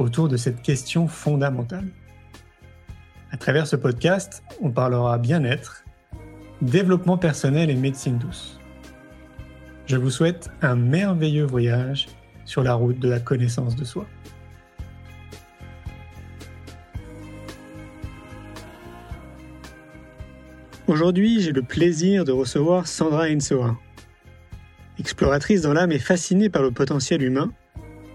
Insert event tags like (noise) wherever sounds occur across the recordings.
autour de cette question fondamentale. À travers ce podcast, on parlera bien-être, développement personnel et médecine douce. Je vous souhaite un merveilleux voyage sur la route de la connaissance de soi. Aujourd'hui, j'ai le plaisir de recevoir Sandra Ensoa. Exploratrice dans l'âme et fascinée par le potentiel humain,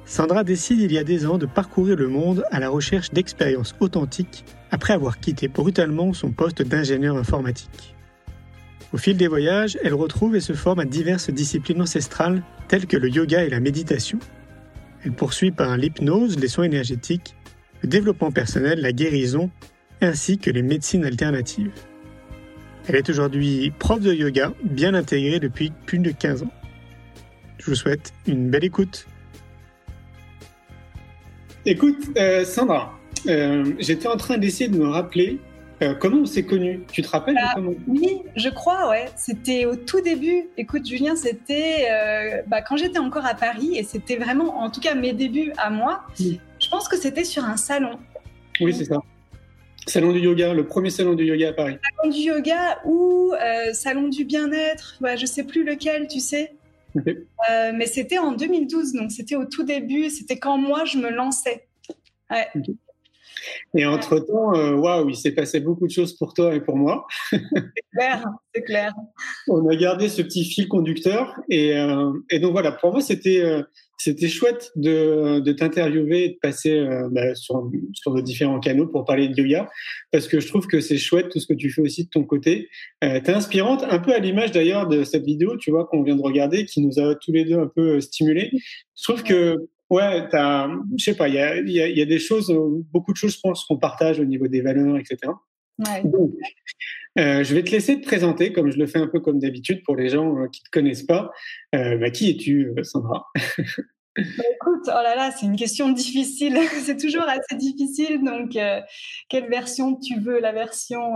Sandra décide il y a des ans de parcourir le monde à la recherche d'expériences authentiques après avoir quitté brutalement son poste d'ingénieur informatique. Au fil des voyages, elle retrouve et se forme à diverses disciplines ancestrales telles que le yoga et la méditation. Elle poursuit par l'hypnose, les soins énergétiques, le développement personnel, la guérison, ainsi que les médecines alternatives. Elle est aujourd'hui prof de yoga, bien intégrée depuis plus de 15 ans. Je vous souhaite une belle écoute. Écoute, euh, Sandra, euh, j'étais en train d'essayer de me rappeler euh, comment on s'est connus. Tu te rappelles bah, Oui, je crois, ouais. C'était au tout début. Écoute, Julien, c'était bah, quand j'étais encore à Paris et c'était vraiment, en tout cas, mes débuts à moi. Je pense que c'était sur un salon. Oui, c'est ça. Salon du yoga, le premier salon du yoga à Paris. Salon du yoga ou salon du bien-être, ouais, je sais plus lequel, tu sais. Euh, mais c'était en 2012, donc c'était au tout début, c'était quand moi je me lançais. Ouais. Et entre-temps, euh, waouh, il s'est passé beaucoup de choses pour toi et pour moi. c'est clair, c'est clair. On a gardé ce petit fil conducteur. Et, euh, et donc voilà, pour moi, c'était euh, c'était chouette de, de t'interviewer et de passer bah, sur, sur nos différents canaux pour parler de yoga, parce que je trouve que c'est chouette tout ce que tu fais aussi de ton côté. Euh, T'es inspirante, un peu à l'image d'ailleurs de cette vidéo, tu vois, qu'on vient de regarder, qui nous a tous les deux un peu stimulés. Je trouve que Ouais, t'as, je sais pas, il y a, y a, des choses, beaucoup de choses, je pense, qu'on partage au niveau des valeurs, etc. Ouais. Donc, euh, je vais te laisser te présenter, comme je le fais un peu comme d'habitude pour les gens euh, qui ne te connaissent pas. Euh, bah, qui es-tu, euh, Sandra? Bah, Écoute, oh là là, c'est une question difficile. (laughs) c'est toujours assez difficile. Donc, quelle version tu veux La version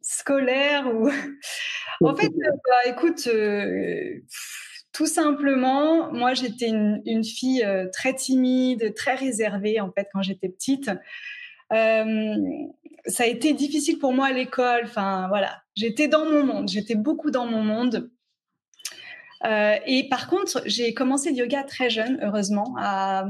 scolaire ou (laughs) En fait, bah, écoute tout simplement, moi j'étais une, fille euh, très timide, très réservée en fait quand j'étais petite. Euh, ça a été difficile pour moi à l'école. Enfin voilà, j'étais dans mon monde, j'étais beaucoup dans mon monde. Euh, et par contre, j'ai commencé le yoga très jeune, heureusement, à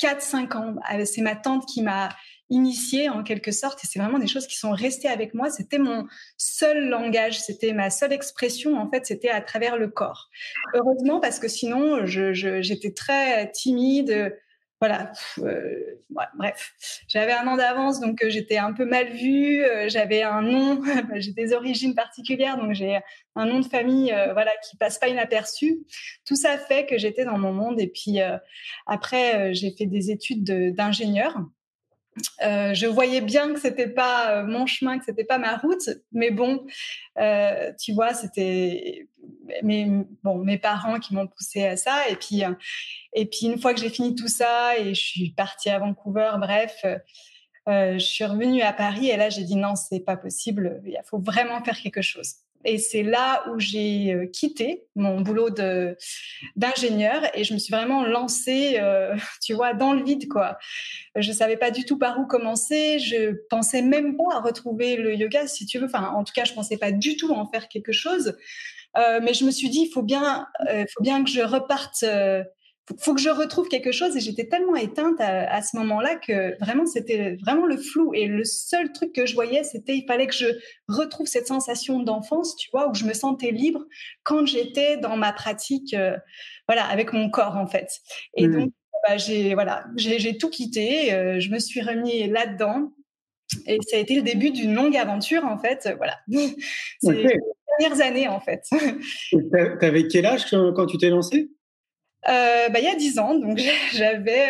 4-5 ans. C'est ma tante qui m'a initiée en quelque sorte. Et c'est vraiment des choses qui sont restées avec moi. C'était mon seul langage, c'était ma seule expression. En fait, c'était à travers le corps. Heureusement, parce que sinon, j'étais très timide. Voilà, euh, bref, j'avais un an d'avance, donc euh, j'étais un peu mal vue. Euh, j'avais un nom, (laughs) j'ai des origines particulières, donc j'ai un nom de famille, voilà, qui passe pas inaperçu. Tout ça fait que j'étais dans mon monde. Et puis après, j'ai fait des études d'ingénieur. Euh, je voyais bien que c'était pas euh, mon chemin, que c'était pas ma route, mais bon, euh, tu vois, c'était mes parents qui m'ont poussé à ça, et puis et puis une fois que j'ai fini tout ça et je suis partie à Vancouver, bref, je suis revenue à Paris et là j'ai dit non, c'est pas possible, il faut vraiment faire quelque chose. Et c'est là où j'ai euh, quitté mon boulot d'ingénieur et je me suis vraiment lancée, euh, (laughs) tu vois, dans le vide, quoi. Je savais pas du tout par où commencer. Je pensais même pas à retrouver le yoga, si tu veux. Enfin, en tout cas, je pensais pas du tout en faire quelque chose. Euh, mais je me suis dit, il faut bien, faut bien que je reparte faut que je retrouve quelque chose et j'étais tellement éteinte à, ce moment-là que vraiment c'était vraiment le flou. Et le seul truc que je voyais c'était il fallait que je retrouve cette sensation d'enfance tu vois où je me sentais libre quand j'étais dans ma pratique euh, voilà avec mon corps en fait. Et mmh. donc bah, j'ai voilà j'ai tout quitté euh, je me suis remis là-dedans. Et ça a été le début d'une longue aventure en fait voilà. (laughs) C'est les dernières années en fait. (laughs) Tu avais quel âge quand tu t'es lancée? Euh, bah, il y a 10 ans, donc (laughs) j'avais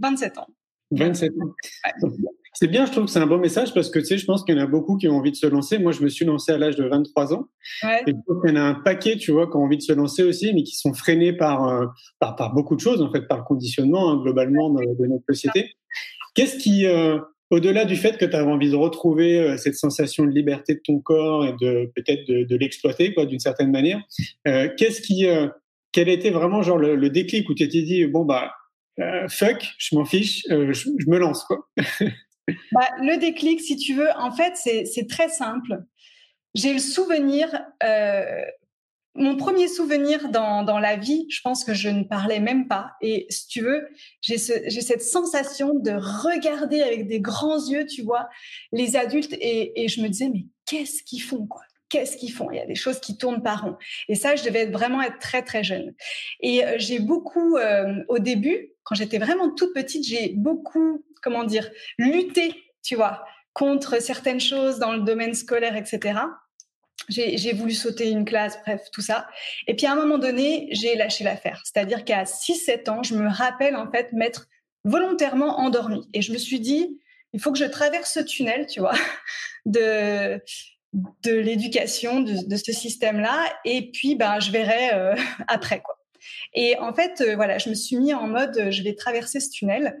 27 euh, ans. 27 ans. C'est bien, je trouve que c'est un bon message parce que tu sais, je pense qu'il y en a beaucoup qui ont envie de se lancer. Moi, je me suis lancé à l'âge de 23 ans. Ouais. Et y en a un paquet, tu vois, qui ont envie de se lancer aussi, mais qui sont freinés par, euh, par, par, beaucoup de choses, en fait, par le conditionnement hein, globalement de, de, notre société. Qu'est-ce qui, euh, au-delà du fait que tu as envie de retrouver euh, cette sensation de liberté de ton corps et de peut-être de, de l'exploiter, quoi, d'une certaine manière, qu'est-ce qui, quel était vraiment genre le, déclic où tu t'es dit bon bah fuck, je m'en fiche, je, je me lance quoi. (laughs) bah, Le déclic, si tu veux, en fait, c'est très simple. J'ai le souvenir, euh, mon premier souvenir dans, la vie, je pense que je ne parlais même pas. Et si tu veux, j'ai ce, cette sensation de regarder avec des grands yeux, tu vois, les adultes et, et je me disais, mais qu'est-ce qu'ils font, quoi? Qu'est-ce qu'ils font? Il y a des choses qui tournent par rond. Et ça, je devais vraiment être très, très jeune. Et euh, j'ai beaucoup, euh, au début, quand j'étais vraiment toute petite, j'ai beaucoup comment dire, lutter, tu vois, contre certaines choses dans le domaine scolaire, etc. J'ai voulu sauter une classe, bref, tout ça. Et puis à un moment donné, j'ai lâché l'affaire. C'est-à-dire qu'à 6-7 ans, je me rappelle en fait m'être volontairement endormie. Et je me suis dit, il faut que je traverse ce tunnel, tu vois, (laughs) de, de l'éducation, de, ce système-là. Et puis, ben, je verrai euh, (laughs) après, quoi. Et en fait, euh, voilà, je me suis mis en mode, je vais traverser ce tunnel.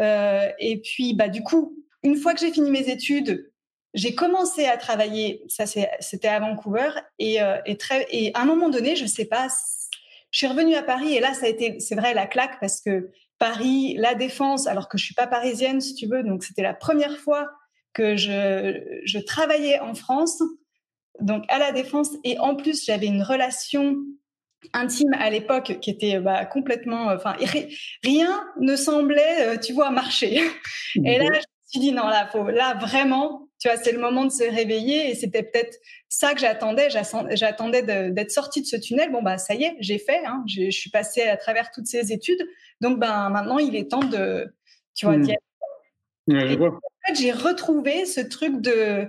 Euh, et puis, bah, du coup, une fois que j'ai fini mes études, j'ai commencé à travailler, ça c'était à Vancouver, et, très, et à un moment donné, je sais pas, je suis revenue à Paris, et là, ça a été, c'est vrai, la claque, parce que Paris, la Défense, alors que je suis pas parisienne, si tu veux, donc c'était la première fois que je, je travaillais en France, donc à la Défense, et en plus, j'avais une relation intime à l'époque qui était bah, complètement, euh, enfin rien ne semblait, euh, tu vois, marcher. Et là, je me suis dit non, là, faut, là vraiment, tu vois, c'est le moment de se réveiller et c'était peut-être ça que j'attendais. J'attendais d'être sortie de ce tunnel. Bon bah ça y est, j'ai fait. Hein, je suis passée à travers toutes ces études. Donc ben maintenant, il est temps de, tu vois, mmh. En fait, j'ai retrouvé ce truc de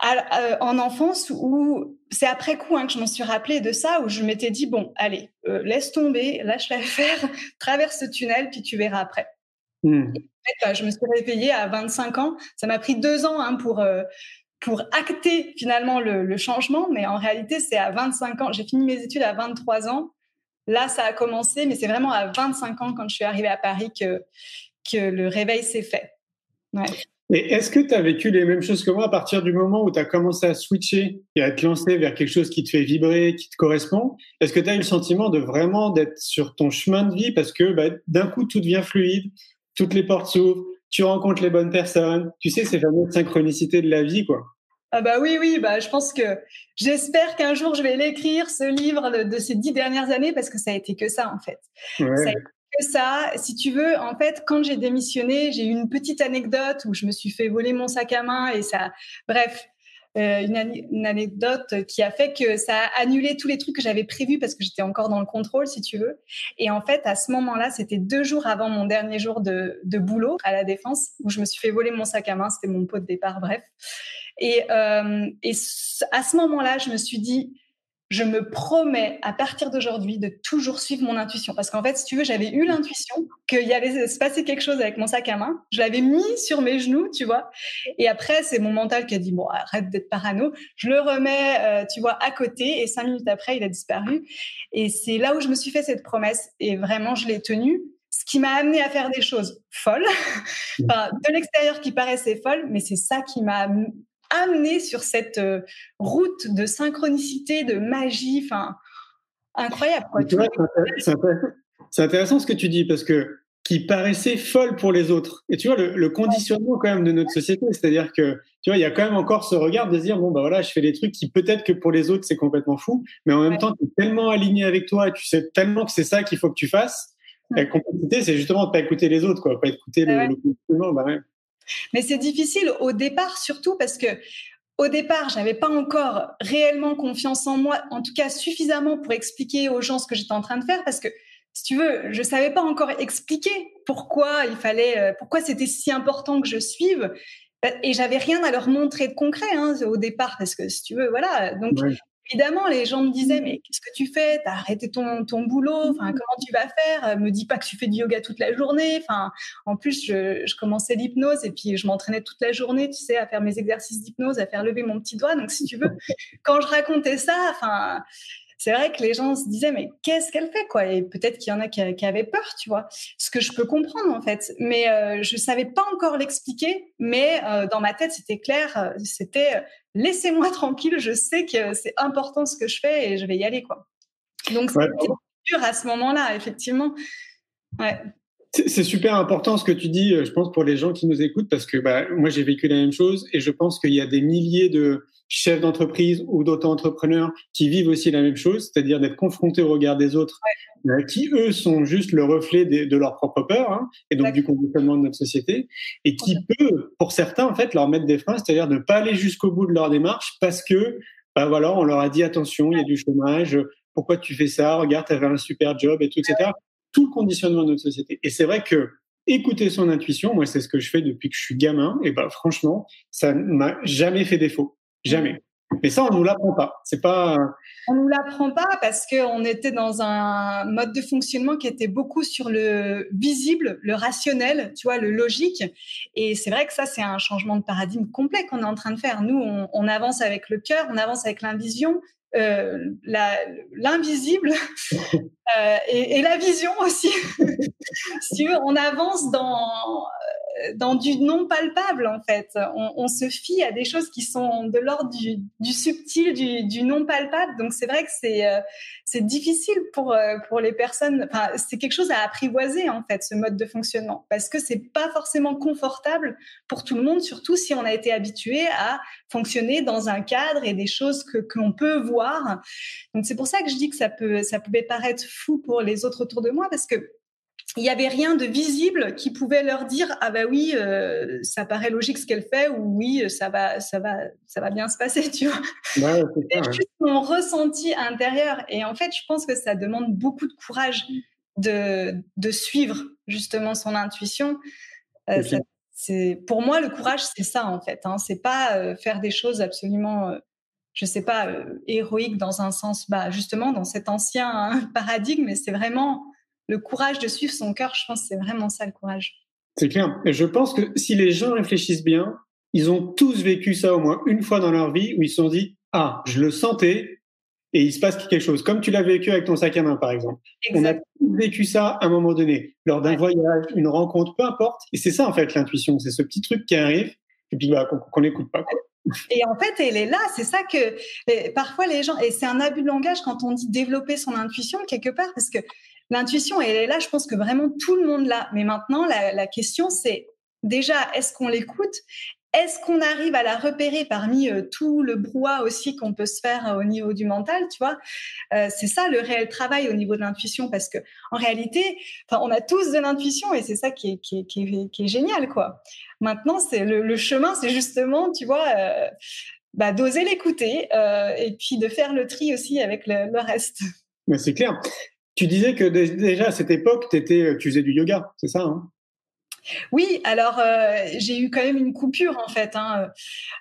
en enfance où c'est après coup hein, que je m'en suis rappelé de ça, où je m'étais dit, bon, allez, euh, laisse tomber, lâche-la faire, (laughs) traverse ce tunnel, puis tu verras après. Mmh. Bah, je me suis réveillée à 25 ans. Ça m'a pris deux ans hein, pour, euh, pour acter finalement le, le, changement, mais en réalité, c'est à 25 ans. J'ai fini mes études à 23 ans. Là, ça a commencé, mais c'est vraiment à 25 ans, quand je suis arrivée à Paris, que, que le réveil s'est fait. Ouais. Et est-ce que tu as vécu les mêmes choses que moi à partir du moment où tu as commencé à switcher et à te lancer vers quelque chose qui te fait vibrer, qui te correspond? Est-ce que tu as eu le sentiment de vraiment d'être sur ton chemin de vie parce que bah, d'un coup tout devient fluide, toutes les portes s'ouvrent, tu rencontres les bonnes personnes, tu sais ces fameuses synchronicités de la vie quoi? Ah bah oui, oui, bah je pense que j'espère qu'un jour je vais l'écrire, ce livre de, ces dix dernières années, parce que ça a été que ça en fait. Ouais ça. Si tu veux, en fait, quand j'ai démissionné, j'ai eu une petite anecdote où je me suis fait voler mon sac à main et ça, bref, euh, une, anecdote qui a fait que ça a annulé tous les trucs que j'avais prévus parce que j'étais encore dans le contrôle, si tu veux. Et en fait, à ce moment-là, c'était deux jours avant mon dernier jour de, boulot à la défense où je me suis fait voler mon sac à main. C'était mon pot de départ, bref. Et, euh, et à ce moment-là, je me suis dit, je me promets à partir d'aujourd'hui de toujours suivre mon intuition. Parce qu'en fait, si tu veux, j'avais eu l'intuition qu'il allait se passer quelque chose avec mon sac à main. Je l'avais mis sur mes genoux, tu vois. Et après, c'est mon mental qui a dit, bon, arrête d'être parano. Je le remets, euh, tu vois, à côté. Et cinq minutes après, il a disparu. Et c'est là où je me suis fait cette promesse. Et vraiment, je l'ai tenue. Ce qui m'a amené à faire des choses folles, (laughs) enfin, de l'extérieur qui paraissaient folles, mais c'est ça qui m'a amené sur cette euh, route de synchronicité, de magie, enfin incroyable. C'est intéressant ce que tu dis parce que qui paraissait folle pour les autres. Et tu vois, le, conditionnement quand même de notre société, c'est-à-dire que, tu vois, il y a quand même encore ce regard de se dire, bon, bah voilà, je fais des trucs qui peut-être que pour les autres, c'est complètement fou, mais en même temps, tu es tellement aligné avec toi et tu sais tellement que c'est ça qu'il faut que tu fasses. La complexité, c'est justement de pas écouter les autres, quoi, pas écouter le, le, conditionnement. Bah ouais. Mais c'est difficile au départ, surtout parce que au départ, j'avais pas encore réellement confiance en moi, en tout cas suffisamment pour expliquer aux gens ce que j'étais en train de faire, parce que si tu veux, je savais pas encore expliquer pourquoi il fallait, euh, pourquoi c'était si important que je suive, et j'avais rien à leur montrer de concret hein, au départ, parce que si tu veux, voilà. Donc évidemment, les gens me disaient, mais qu'est-ce que tu fais? T'as arrêté ton, ton boulot? Enfin, comment tu vas faire? Me dis pas que tu fais du yoga toute la journée. Enfin, en plus, je, je commençais l'hypnose et puis je m'entraînais toute la journée, tu sais, à faire mes exercices d'hypnose, à faire lever mon petit doigt. Donc, si tu veux, quand je racontais ça, enfin, c'est vrai que les gens se disaient mais qu'est-ce qu'elle fait quoi? Et peut-être qu'il y en a qui, avaient peur, tu vois. Ce que je peux comprendre en fait, mais euh, je savais pas encore l'expliquer. Mais euh, dans ma tête, c'était clair, euh, c'était laissez-moi tranquille. Je sais que c'est important ce que je fais et je vais y aller quoi. Donc c'était dur à ce moment-là, effectivement. Ouais. C'est super important ce que tu dis, je pense, pour les gens qui nous écoutent, parce que bah, moi j'ai vécu la même chose et je pense qu'il y a des milliers de, chefs d'entreprise ou d'auto-entrepreneurs qui vivent aussi la même chose, c'est-à-dire d'être confrontés au regard des autres, euh, qui eux sont juste le reflet de, de leur propre peur hein, et donc du conditionnement de notre société, et qui peut, pour certains en fait, leur mettre des freins, c'est-à-dire ne pas aller jusqu'au bout de leur démarche parce que, bah voilà, on leur a dit attention, il y a du chômage, pourquoi tu fais ça, regarde, tu avais un super job et tout, etc. Tout le conditionnement de notre société. Et c'est vrai que écouter son intuition, moi c'est ce que je fais depuis que je suis gamin, et ben franchement, ça m'a jamais fait défaut. Jamais. Mais ça, on nous l'apprend pas. C'est pas. On nous l'apprend pas parce qu'on était dans un mode de fonctionnement qui était beaucoup sur le visible, le rationnel, tu vois, le logique. Et c'est vrai que ça, c'est un changement de paradigme complet qu'on est en train de faire. Nous, on, avance avec le cœur, on avance avec l'invision, euh, l'invisible (laughs) euh, et, et, la vision aussi. (laughs) si on avance dans dans du non palpable en fait. On, se fie à des choses qui sont de l'ordre du, subtil, du, non palpable. Donc c'est vrai que c'est euh, difficile pour euh, pour les personnes. Enfin, c'est quelque chose à apprivoiser en fait ce mode de fonctionnement parce que c'est pas forcément confortable pour tout le monde, surtout si on a été habitué à fonctionner dans un cadre et des choses que qu'on peut voir. Donc c'est pour ça que je dis que ça peut ça pouvait paraître fou pour les autres autour de moi parce que il n'y avait rien de visible qui pouvait leur dire ah bah oui euh, ça paraît logique ce qu'elle fait ou oui ça va ça va ça va bien se passer tu vois c'est juste mon ressenti intérieur. Et en fait je pense que ça demande beaucoup de courage de, de suivre justement son intuition. Euh, c'est pour moi le courage c'est ça en fait hein. c'est pas euh, faire des choses absolument je sais pas héroïques dans un sens bah justement dans cet ancien hein, (laughs) paradigme mais c'est vraiment le courage de suivre son cœur, je pense que c'est vraiment ça le courage. C'est clair. Et je pense que si les gens réfléchissent bien, ils ont tous vécu ça au moins une fois dans leur vie où ils se sont dit Ah, je le sentais et il se passe quelque chose. Comme tu l'as vécu avec ton sac à main, par exemple. On a tous vécu ça à un moment donné, lors d'un voyage, une rencontre, peu importe. Et c'est ça, en fait, l'intuition. C'est ce petit truc qui arrive et puis bah, qu'on n'écoute pas. (laughs) Et en fait, elle est là. C'est ça que parfois les gens, et c'est un abus de langage quand on dit développer son intuition quelque part, parce que L'intuition, elle est là, je pense que vraiment tout le monde l'a. Mais maintenant, la, question, c'est déjà, est-ce qu'on l'écoute? Est-ce qu'on arrive à la repérer parmi euh, tout le brouhaha aussi qu'on peut se faire euh, au niveau du mental, tu vois? Euh, C'est ça le réel travail au niveau de l'intuition, parce que en réalité, on a tous de l'intuition et c'est ça qui est, qui, est, génial, quoi. Maintenant, c'est le, chemin, c'est justement, tu vois, bah, d'oser l'écouter et puis de faire le tri aussi avec le, le reste. Mais c'est clair. Tu disais que déjà à cette époque, étais, tu faisais du yoga, c'est ça hein? Oui, alors euh, j'ai eu quand même une coupure en fait. Hein.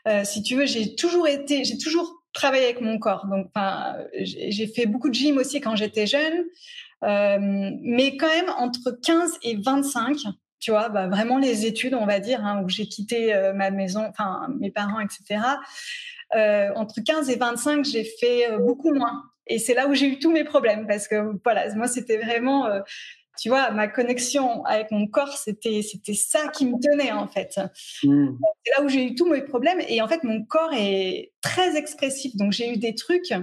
Euh, si tu veux, j'ai toujours été, j'ai toujours travaillé avec mon corps. Donc, j'ai fait beaucoup de gym aussi quand j'étais jeune, euh, mais quand même entre 15 et 25, tu vois, bah, vraiment les études, on va dire, hein, où j'ai quitté ma maison, enfin mes parents, etc. entre 15 et 25, j'ai fait beaucoup moins. Et c'est là où j'ai eu tous mes problèmes parce que voilà, moi c'était vraiment, euh, tu vois, ma connexion avec mon corps, c'était c'était ça qui me tenait en fait. Mmh. C'est là où j'ai eu tous mes problèmes et en fait mon corps est très expressif, donc j'ai eu des trucs.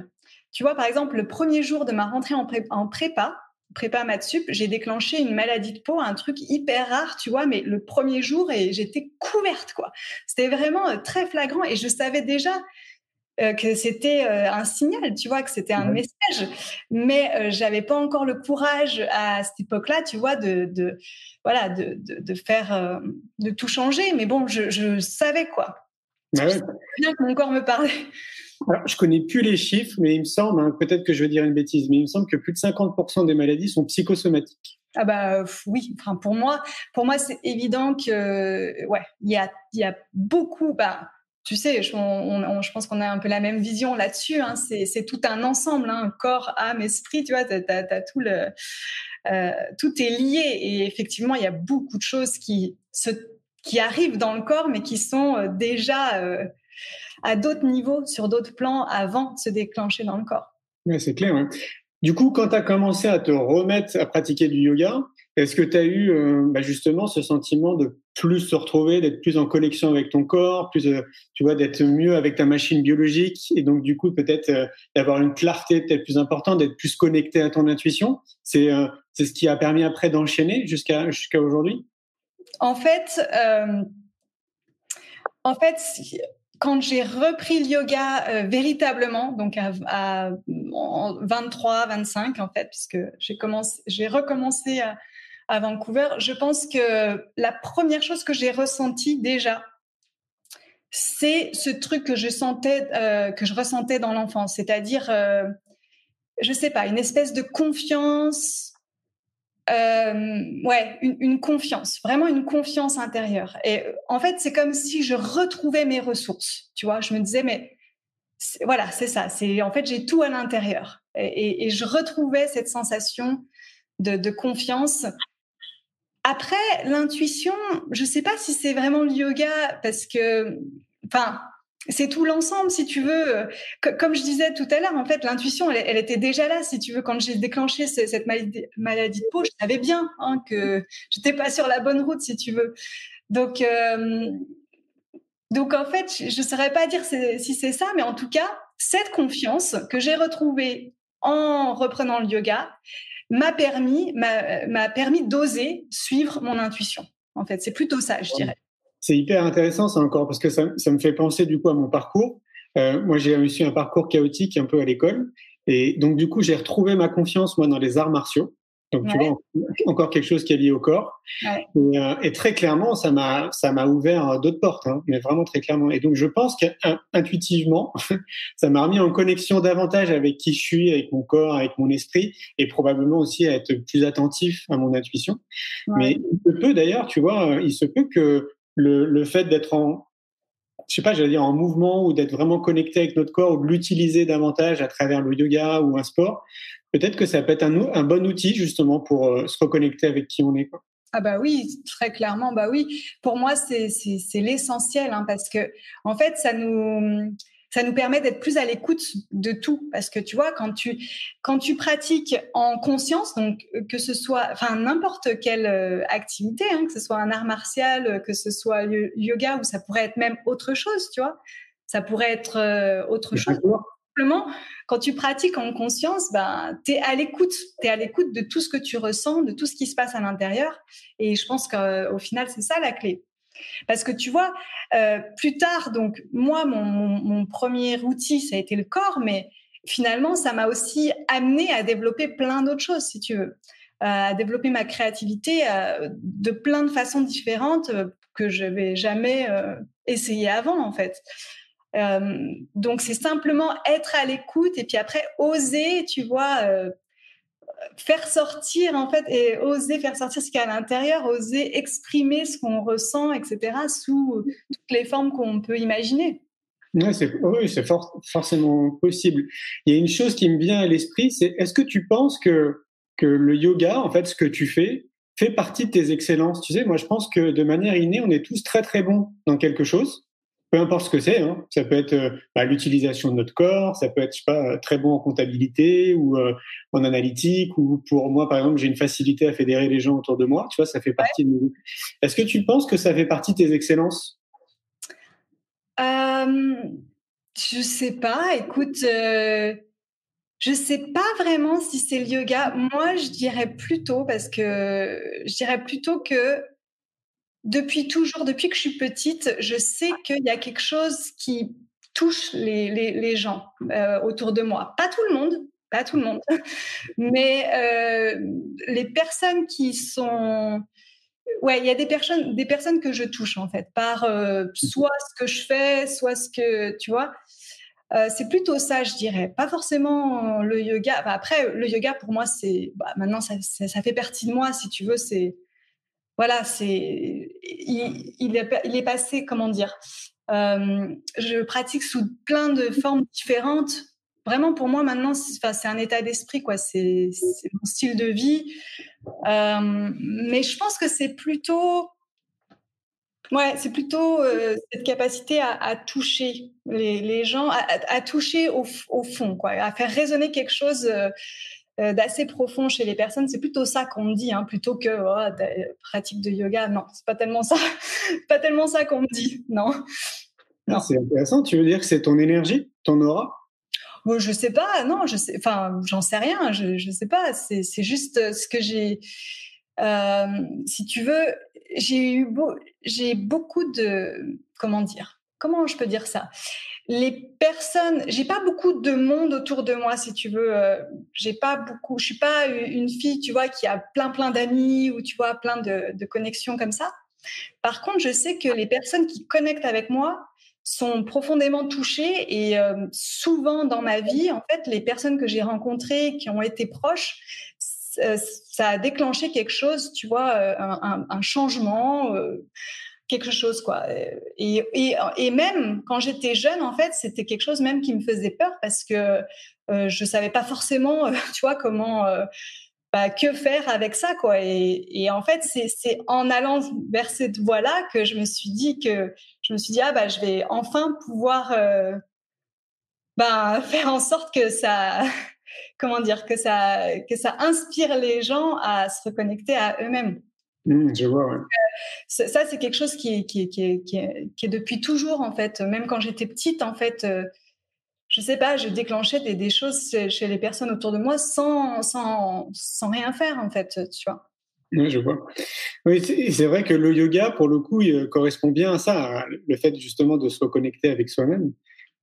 Tu vois, par exemple, le premier jour de ma rentrée en, en prépa, prépa maths j'ai déclenché une maladie de peau, un truc hyper rare, tu vois, mais le premier jour et j'étais couverte quoi. C'était vraiment euh, très flagrant et je savais déjà euh, que c'était euh, un signal, tu vois, que c'était un message. Mais euh, j'avais pas encore le courage à cette époque-là, tu vois, de, de voilà, de, de, de faire, de tout changer. Mais bon, je, je savais quoi. Bah bien que mon corps me parlait. Alors, je connais plus les chiffres, mais il me semble, hein, peut-être que je vais dire une bêtise, mais il me semble que plus de 50% des maladies sont psychosomatiques. Ah bah oui, enfin pour moi, pour moi c'est évident que ouais, il y a, y a beaucoup, bah, tu sais, je, pense qu'on a un peu la même vision là-dessus. Hein. C'est tout un ensemble, hein, corps, âme, esprit. Tu vois, tout le, euh, tout est lié. Et effectivement, il y a beaucoup de choses qui se, qui arrivent dans le corps, mais qui sont euh, déjà euh, à d'autres niveaux, sur d'autres plans, avant de se déclencher dans le corps. Oui, c'est clair. Du coup, quand tu as commencé à te remettre à pratiquer du yoga, est-ce que tu as eu bah justement ce sentiment de plus se retrouver, d'être plus en connexion avec ton corps, plus euh, tu vois d'être mieux avec ta machine biologique et donc du coup peut-être euh, d'avoir une clarté peut-être plus importante, d'être plus connecté à ton intuition. C'est c'est ce qui a permis après d'enchaîner jusqu'à jusqu'à aujourd'hui. En fait, en fait, quand j'ai repris le yoga véritablement, donc à, à 23, 25 en fait, puisque j'ai j'ai recommencé à à Vancouver, je pense que la première chose que j'ai ressentie déjà, c'est ce truc que je sentais, euh, que je ressentais dans l'enfance, c'est-à-dire, euh, je sais pas, une espèce de confiance, euh, ouais, une, confiance, vraiment une confiance intérieure. Et en fait, c'est comme si je retrouvais mes ressources, tu vois. Je me disais, mais voilà, c'est ça. C'est en fait, j'ai tout à l'intérieur, et, je retrouvais cette sensation de confiance après, l'intuition, je ne sais pas si c'est vraiment le yoga parce que, enfin, c'est tout l'ensemble, si tu veux. Comme je disais tout à l'heure, en fait, l'intuition, elle, était déjà là, si tu veux. Quand j'ai déclenché cette maladie, de peau, je savais bien hein, que j'étais pas sur la bonne route, si tu veux. Donc, euh, donc en fait, je ne saurais pas dire si c'est ça, mais en tout cas, cette confiance que j'ai retrouvée en reprenant le yoga, m'a permis, m'a permis d'oser suivre mon intuition. En fait, c'est plutôt ça, je dirais. C'est hyper intéressant, ça encore, parce que ça, ça, me fait penser du coup à mon parcours. Euh, moi, j'ai réussi un parcours chaotique un peu à l'école, et donc du coup, j'ai retrouvé ma confiance moi dans les arts martiaux. Donc, tu vois, encore quelque chose qui est lié au corps. Euh, et, très clairement, ça m'a, ça m'a ouvert d'autres portes, hein, mais vraiment très clairement. Et donc, je pense qu'intuitivement, (laughs) ça m'a remis en connexion davantage avec qui je suis, avec mon corps, avec mon esprit, et probablement aussi à être plus attentif à mon intuition. Mais il se peut d'ailleurs, tu vois, il se peut que le, le fait d'être en, je sais pas, j'allais dire en mouvement ou d'être vraiment connecté avec notre corps ou de l'utiliser davantage à travers le yoga ou un sport, peut-être que ça peut être un, un bon outil justement pour euh, se reconnecter avec qui on est. Quoi. Ah bah oui, très clairement, bah oui. Pour moi, c'est l'essentiel hein, parce que en fait, ça nous ça nous permet d'être plus à l'écoute de tout parce que tu vois quand tu quand tu pratiques en conscience donc que ce soit enfin n'importe quelle euh, activité hein, que ce soit un art martial que ce soit yoga ou ça pourrait être même autre chose tu vois ça pourrait être euh, autre chose simplement quand tu pratiques en conscience ben tu es à l'écoute. Tu à l'écoute de tout ce que tu ressens de tout ce qui se passe à l'intérieur. Et je pense qu'au final c'est ça la clé. Parce que tu vois, euh, plus tard, donc moi, mon, premier outil, ça a été le corps, mais finalement, ça m'a aussi amené à développer plein d'autres choses, si tu veux, à développer ma créativité euh, de plein de façons différentes euh, que je n'avais jamais essayé avant, en fait. Donc, c'est simplement être à l'écoute et puis après oser, tu vois, faire sortir en fait et oser faire sortir ce qu'il y a à l'intérieur, oser exprimer ce qu'on ressent, etc. sous toutes les formes qu'on peut imaginer. oui, c'est forcément possible. Il y a une chose qui me vient à l'esprit, c'est est-ce que tu penses que, que le yoga, en fait, ce que tu fais, fait partie de tes excellences? Tu sais, moi, je pense que de manière innée, on est tous très très bons dans quelque chose peu importe ce que c'est. Hein. Ça peut être euh, bah, l'utilisation de notre corps, ça peut être je sais pas, très bon en comptabilité ou euh, en analytique, ou pour moi, par exemple, j'ai une facilité à fédérer les gens autour de moi. Tu vois, ça fait partie de nous. Est-ce que tu penses que ça fait partie de tes excellences? Euh, Je sais pas. Écoute, euh, je sais pas vraiment si c'est le yoga. Moi, je dirais plutôt parce que je dirais plutôt que depuis toujours, depuis que je suis petite, je sais qu'il y a quelque chose qui touche les, les, gens euh, autour de moi. Pas tout le monde, pas tout le monde, (laughs) mais euh, les personnes qui sont... Ouais, il y a des personnes, des personnes que je touche en fait, par euh, soit ce que je fais, soit ce que, tu vois. c'est plutôt ça, je dirais. Pas forcément le yoga. après, le yoga, pour moi, c'est... Bah, maintenant, ça, ça, fait partie de moi, si tu veux. C'est voilà, c'est il, est, passé, comment dire je pratique sous plein de formes différentes. Vraiment, pour moi, maintenant, c'est un état d'esprit, quoi. C'est mon style de vie. mais je pense que c'est plutôt Ouais, c'est plutôt euh, cette capacité à, toucher les, gens, à, toucher au, fond, quoi, à faire résonner quelque chose euh, euh, d'assez profond chez les personnes. C'est plutôt ça qu'on me dit, hein, plutôt que oh, pratique de yoga. Non, c'est pas tellement ça. (laughs) pas tellement ça qu'on me dit. Non. Ah, c'est intéressant. Tu veux dire que c'est ton énergie, ton aura? Bon, je sais pas. Non, je sais. Enfin, j'en sais rien. Je, je sais pas. C'est juste ce que j'ai. si tu veux, j'ai eu beau, j'ai beaucoup de comment dire comment je peux dire ça? Les personnes j'ai pas beaucoup de monde autour de moi si tu veux euh, j'ai pas beaucoup je suis pas une fille tu vois qui a plein plein d'amis ou tu vois plein de, connexions comme ça. Par contre je sais que les personnes qui connectent avec moi sont profondément touchées et euh, souvent dans ma vie en fait les personnes que j'ai rencontrées qui ont été proches ça a déclenché quelque chose, tu vois, euh, un, changement, euh, quelque chose, quoi. Et, et, même quand j'étais jeune, en fait, c'était quelque chose même qui me faisait peur parce que euh, je savais pas forcément, (laughs) tu vois, comment. Bah, que faire avec ça quoi et, en fait c'est en allant vers cette voie là que je me suis dit que je me suis dit ah bah je vais enfin pouvoir bah, (laughs) faire en sorte que ça (laughs) comment dire, que ça, que ça inspire les gens à se reconnecter à eux-mêmes. Mmh, je vois, Ça, c'est quelque chose qui, qui, qui, qui, est, depuis toujours, en fait. Même quand j'étais petite, en fait, euh, je sais pas, je déclenchais des, des, choses chez les personnes autour de moi sans, sans, sans rien faire, en fait, tu vois. Oui, je vois. Oui, c'est vrai que le yoga, pour le coup, il correspond bien à ça, le fait justement de se reconnecter avec soi-même.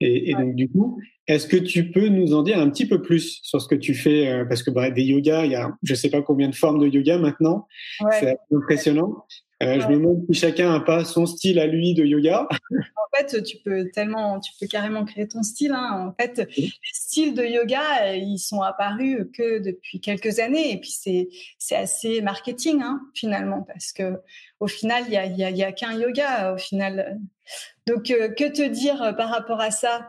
Et, donc, du coup, est-ce que tu peux nous en dire un petit peu plus sur ce que tu fais euh, Parce que bah, des yogas, il y a je ne sais pas combien de formes de yoga maintenant. C'est impressionnant. Euh, je me demande si chacun n'a pas son style à lui de yoga. (laughs) En fait, tu peux tellement, tu peux carrément créer ton style. Hein. En fait, les styles de yoga, ils sont apparus que depuis quelques années, et puis c'est c'est assez marketing hein, finalement, parce que au final, il y a, y a, y a qu'un yoga au final. Donc, euh, que te dire par rapport à ça?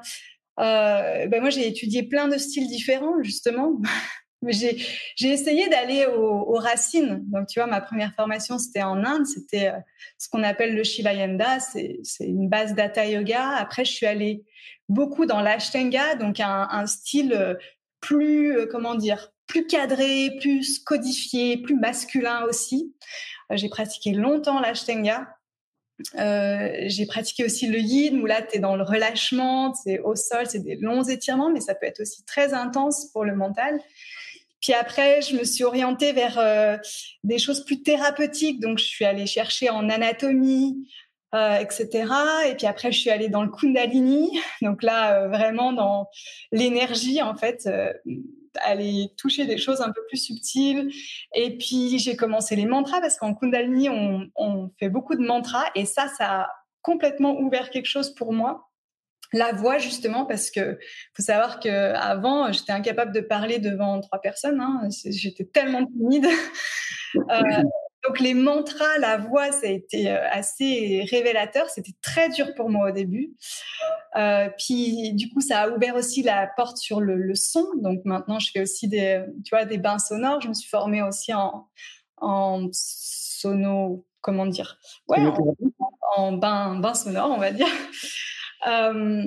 Euh, ben moi, j'ai étudié plein de styles différents, justement. (laughs) j'ai essayé d'aller aux, racines. Donc, tu vois, ma première formation, c'était en Inde. C'était euh, ce qu'on appelle le Shivayanda. C'est une base d'Hatha Yoga. Après, je suis allée beaucoup dans l'Ashtanga, donc un, un, style euh, plus, comment dire, plus cadré, plus codifié, plus masculin aussi. J'ai pratiqué longtemps l'Ashtanga. Euh, j'ai pratiqué aussi le yin où là tu es dans le relâchement, c'est au sol, c'est des longs étirements, mais ça peut être aussi très intense pour le mental. Puis après, je me suis orientée vers euh, des choses plus thérapeutiques, donc je suis allée chercher en anatomie, euh, etc. Et puis après, je suis allée dans le Kundalini, donc là vraiment dans l'énergie en fait aller toucher des choses un peu plus subtiles. Et puis, j'ai commencé les mantras parce qu'en Kundalini, on, fait beaucoup de mantras et ça, ça a complètement ouvert quelque chose pour moi. La voix, justement, parce que faut savoir que avant, j'étais incapable de parler devant trois personnes. Hein. J'étais tellement timide. (laughs) Euh, donc les mantras, la voix, ça a été euh, assez révélateur. C'était très dur pour moi au début. Euh, puis du coup, ça a ouvert aussi la porte sur le, son. Donc maintenant, je fais aussi des, tu vois, des bains sonores. Je me suis formée aussi en, en sono, comment dire, ouais, en, bain, sonore, on va dire. (laughs) Euh,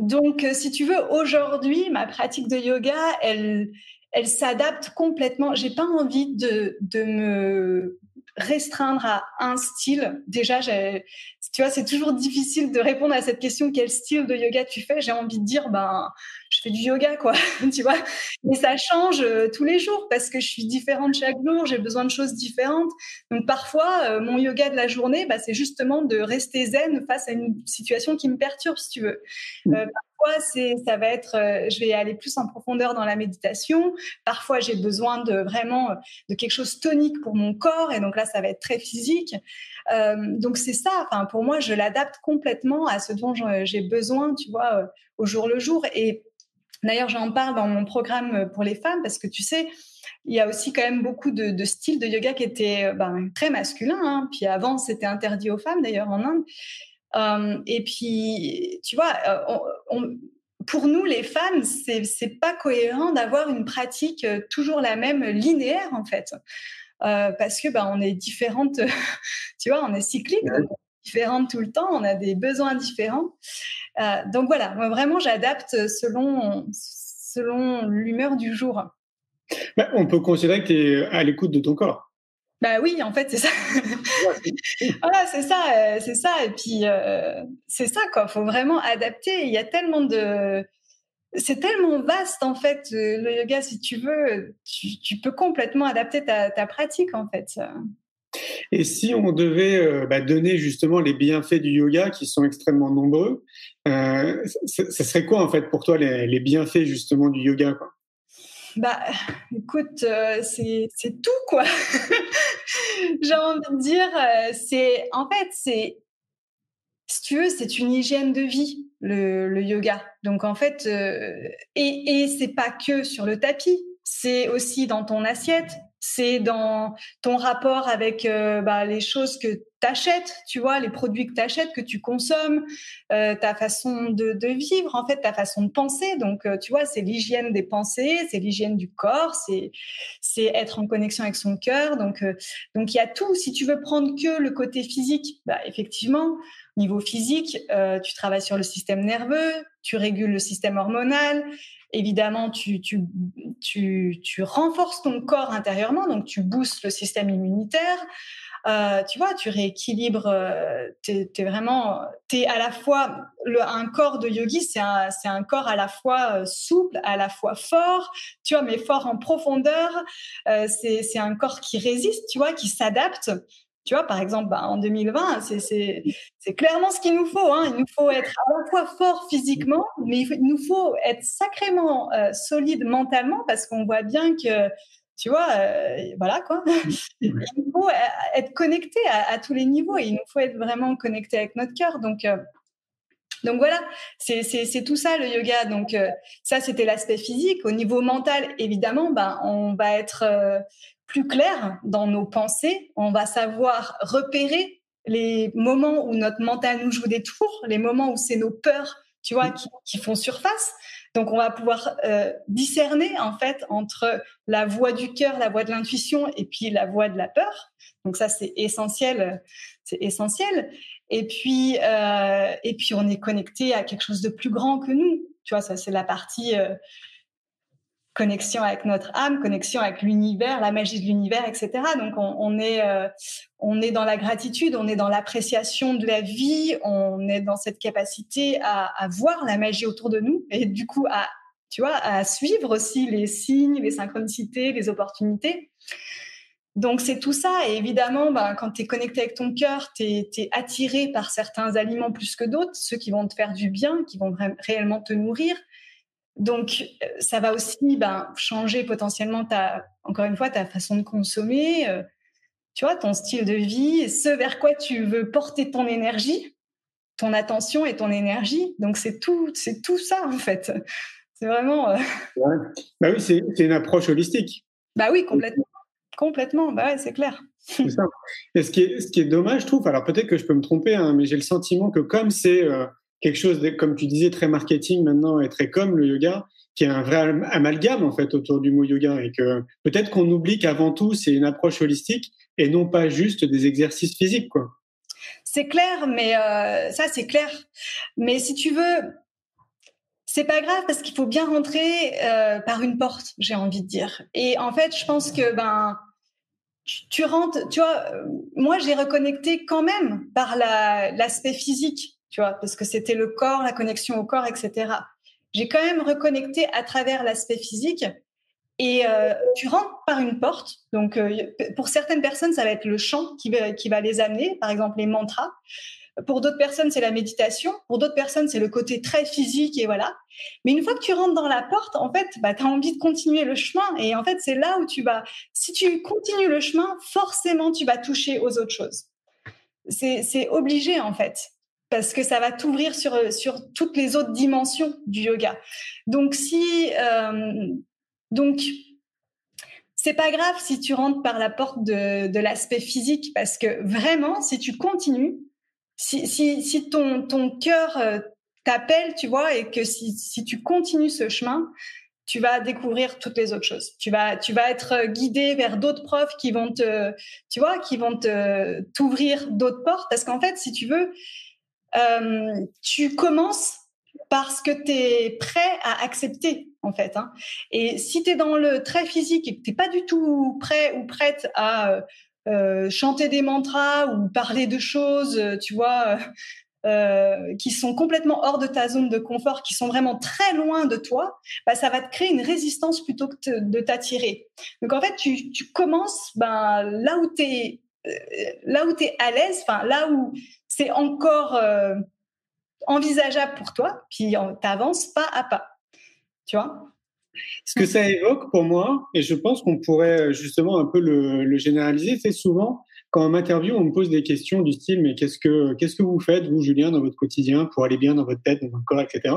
donc, si tu veux, aujourd'hui, ma pratique de yoga, elle, elle s'adapte complètement. J'ai pas envie de, de me restreindre à un style. Déjà, tu vois, c'est toujours difficile de répondre à cette question quel style de yoga tu fais? J'ai envie de dire, ben, je fais du yoga, quoi, (laughs) tu vois. Mais ça change euh, tous les jours parce que je suis différente chaque jour, j'ai besoin de choses différentes. Donc parfois, euh, mon yoga de la journée, bah, c'est justement de rester zen face à une situation qui me perturbe, si tu veux. Euh, c'est, ça va être, je vais aller plus en profondeur dans la méditation. Parfois, j'ai besoin de vraiment de quelque chose tonique pour mon corps, et donc là, ça va être très physique. donc c'est ça. Enfin, pour moi, je l'adapte complètement à ce dont j'ai besoin, tu vois, au jour le jour. Et D'ailleurs, j'en parle dans mon programme euh, pour les femmes parce que tu sais, il y a aussi quand même beaucoup de, styles de yoga qui étaient euh, ben, très masculins. Hein. Puis avant, c'était interdit aux femmes d'ailleurs en Inde. Et puis, tu vois, pour nous, les femmes, c'est pas cohérent d'avoir une pratique toujours la même linéaire, en fait. parce que bah, on est différentes, (laughs) tu vois, on est cyclique, différentes tout le temps, on a des besoins différents. donc voilà, moi, vraiment, j'adapte selon, selon l'humeur du jour. Bah, on peut considérer que tu es à l'écoute de ton corps. Bah oui, en fait, c'est ça. (laughs) voilà, c'est ça, euh, c'est ça. Et puis, euh, c'est ça, quoi. Faut vraiment adapter. Il y a tellement de. C'est tellement vaste, en fait, euh, le yoga, si tu veux. Tu, peux complètement adapter ta, pratique, en fait. Et si on devait bah, donner justement les bienfaits du yoga, qui sont extrêmement nombreux, ce serait quoi, en fait, pour toi, les, les bienfaits justement du yoga quoi? Bah, écoute, euh, c'est tout, quoi. (laughs) J'ai envie de dire, euh, c'est en fait, c'est si tu veux, c'est une hygiène de vie, le, yoga. Donc, en fait, euh, et, et c'est pas que sur le tapis, c'est aussi dans ton assiette, c'est dans ton rapport avec euh, bah, les choses que tu achètes, tu vois, les produits que tu achètes, que tu consommes, euh, ta façon de, vivre, en fait, ta façon de penser. Donc, euh, tu vois, c'est l'hygiène des pensées, c'est l'hygiène du corps, c'est être en connexion avec son cœur. Donc, donc il y a tout. Si tu veux prendre que le côté physique, bah, effectivement, niveau physique, tu travailles sur le système nerveux, tu régules le système hormonal, évidemment, tu, tu, renforces ton corps intérieurement, donc tu boostes le système immunitaire. Euh, tu vois, tu rééquilibres, euh, tu es, vraiment, tu es à la fois, le, un corps de yogi, c'est un, un corps à la fois euh, souple, à la fois fort, tu vois, mais fort en profondeur. c'est un corps qui résiste, tu vois, qui s'adapte. Tu vois, par exemple, bah, en 2020, c'est clairement ce qu'il nous faut. Hein. Il nous faut être à la fois fort physiquement, mais il, nous faut être sacrément euh, solide mentalement parce qu'on voit bien que, tu vois, euh, voilà quoi. il nous faut euh, être connecté à, tous les niveaux et il nous faut être vraiment connecté avec notre cœur. Donc, donc voilà, c'est tout ça le yoga. Donc ça, c'était l'aspect physique. Au niveau mental, évidemment, ben, on va être plus clair dans nos pensées. On va savoir repérer les moments où notre mental nous joue des tours, les moments où c'est nos peurs, tu vois, qui, font surface. Donc, on va pouvoir euh, discerner en fait entre la voix du cœur, la voix de l'intuition, et puis la voix de la peur. Donc ça, c'est essentiel, c'est essentiel. Et puis, euh, et puis, on est connecté à quelque chose de plus grand que nous. Tu vois, ça, c'est la partie euh, connexion avec notre âme, connexion avec l'univers, la magie de l'univers, etc. Donc on, est euh, on est dans la gratitude, on est dans l'appréciation de la vie, on est dans cette capacité à, voir la magie autour de nous et du coup à tu vois à suivre aussi les signes, les synchronicités, les opportunités. Donc c'est tout ça et évidemment ben, quand tu es connecté avec ton cœur, tu es, attiré par certains aliments plus que d'autres, ceux qui vont te faire du bien, qui vont réellement te nourrir. Donc, euh, ça va aussi ben, changer potentiellement ta, encore une fois, ta façon de consommer, euh, tu vois, ton style de vie, ce vers quoi tu veux porter ton énergie, ton attention et ton énergie. Donc, c'est tout, c'est tout ça en fait. C'est vraiment. Euh, bah oui, c'est une approche holistique. Bah oui, complètement. Complètement, bah ouais, c'est clair. C'est ça. Et ce qui, est, ce qui est dommage, je trouve, alors peut-être que je peux me tromper, hein, mais j'ai le sentiment que comme c'est quelque chose, comme tu disais, très marketing maintenant et très comme le yoga, qui est un vrai amalgame en fait autour du mot yoga et que peut-être qu'on oublie qu'avant tout c'est une approche holistique et non pas juste des exercices physiques quoi. C'est clair, mais euh, ça c'est clair. Mais si tu veux, c'est pas grave parce qu'il faut bien rentrer euh, par une porte, j'ai envie de dire. Et en fait, je pense que ben tu, tu rentres, tu vois, euh, moi j'ai reconnecté quand même par l'aspect physique tu vois, parce que c'était le corps, la connexion au corps, etc. J'ai quand même reconnecté à travers l'aspect physique. Et euh, tu rentres par une porte. Donc, euh, pour certaines personnes, ça va être le chant qui va, qui va les amener, par exemple les mantras. Pour d'autres personnes, c'est la méditation. Pour d'autres personnes, c'est le côté très physique et voilà. Mais une fois que tu rentres dans la porte, en fait, bah, tu as envie de continuer le chemin. Et en fait, c'est là où tu vas, si tu continues le chemin, forcément, tu vas toucher aux autres choses. C'est obligé, en fait parce que ça va t'ouvrir sur, sur toutes les autres dimensions du yoga. Donc, si. Euh, donc, c'est pas grave si tu rentres par la porte de, de l'aspect physique, parce que vraiment, si tu continues, si, si, si ton, ton cœur euh, t'appelle, tu vois, et que si, si tu continues ce chemin, tu vas découvrir toutes les autres choses. Tu vas, tu vas être guidé vers d'autres profs qui vont te, tu vois, qui vont te t'ouvrir d'autres portes. Parce qu'en fait, si tu veux, euh, tu commences parce que tu es prêt à accepter, en fait. Hein. Et si tu es dans le très physique et que tu n'es pas du tout prêt ou prête à euh, chanter des mantras ou parler de choses, tu vois, euh, qui sont complètement hors de ta zone de confort, qui sont vraiment très loin de toi, bah, ça va te créer une résistance plutôt que de t'attirer. Donc en fait, tu, commences ben, là où tu es, euh, là où à l'aise, là où c'est encore euh, envisageable pour toi, puis tu avances pas à pas. Tu vois? Ce que ça évoque pour moi, et je pense qu'on pourrait justement un peu le, généraliser, c'est souvent quand en m'interview, on me pose des questions du style mais qu'est-ce que qu'est-ce que vous faites vous Julien dans votre quotidien pour aller bien dans votre tête, dans votre corps, etc.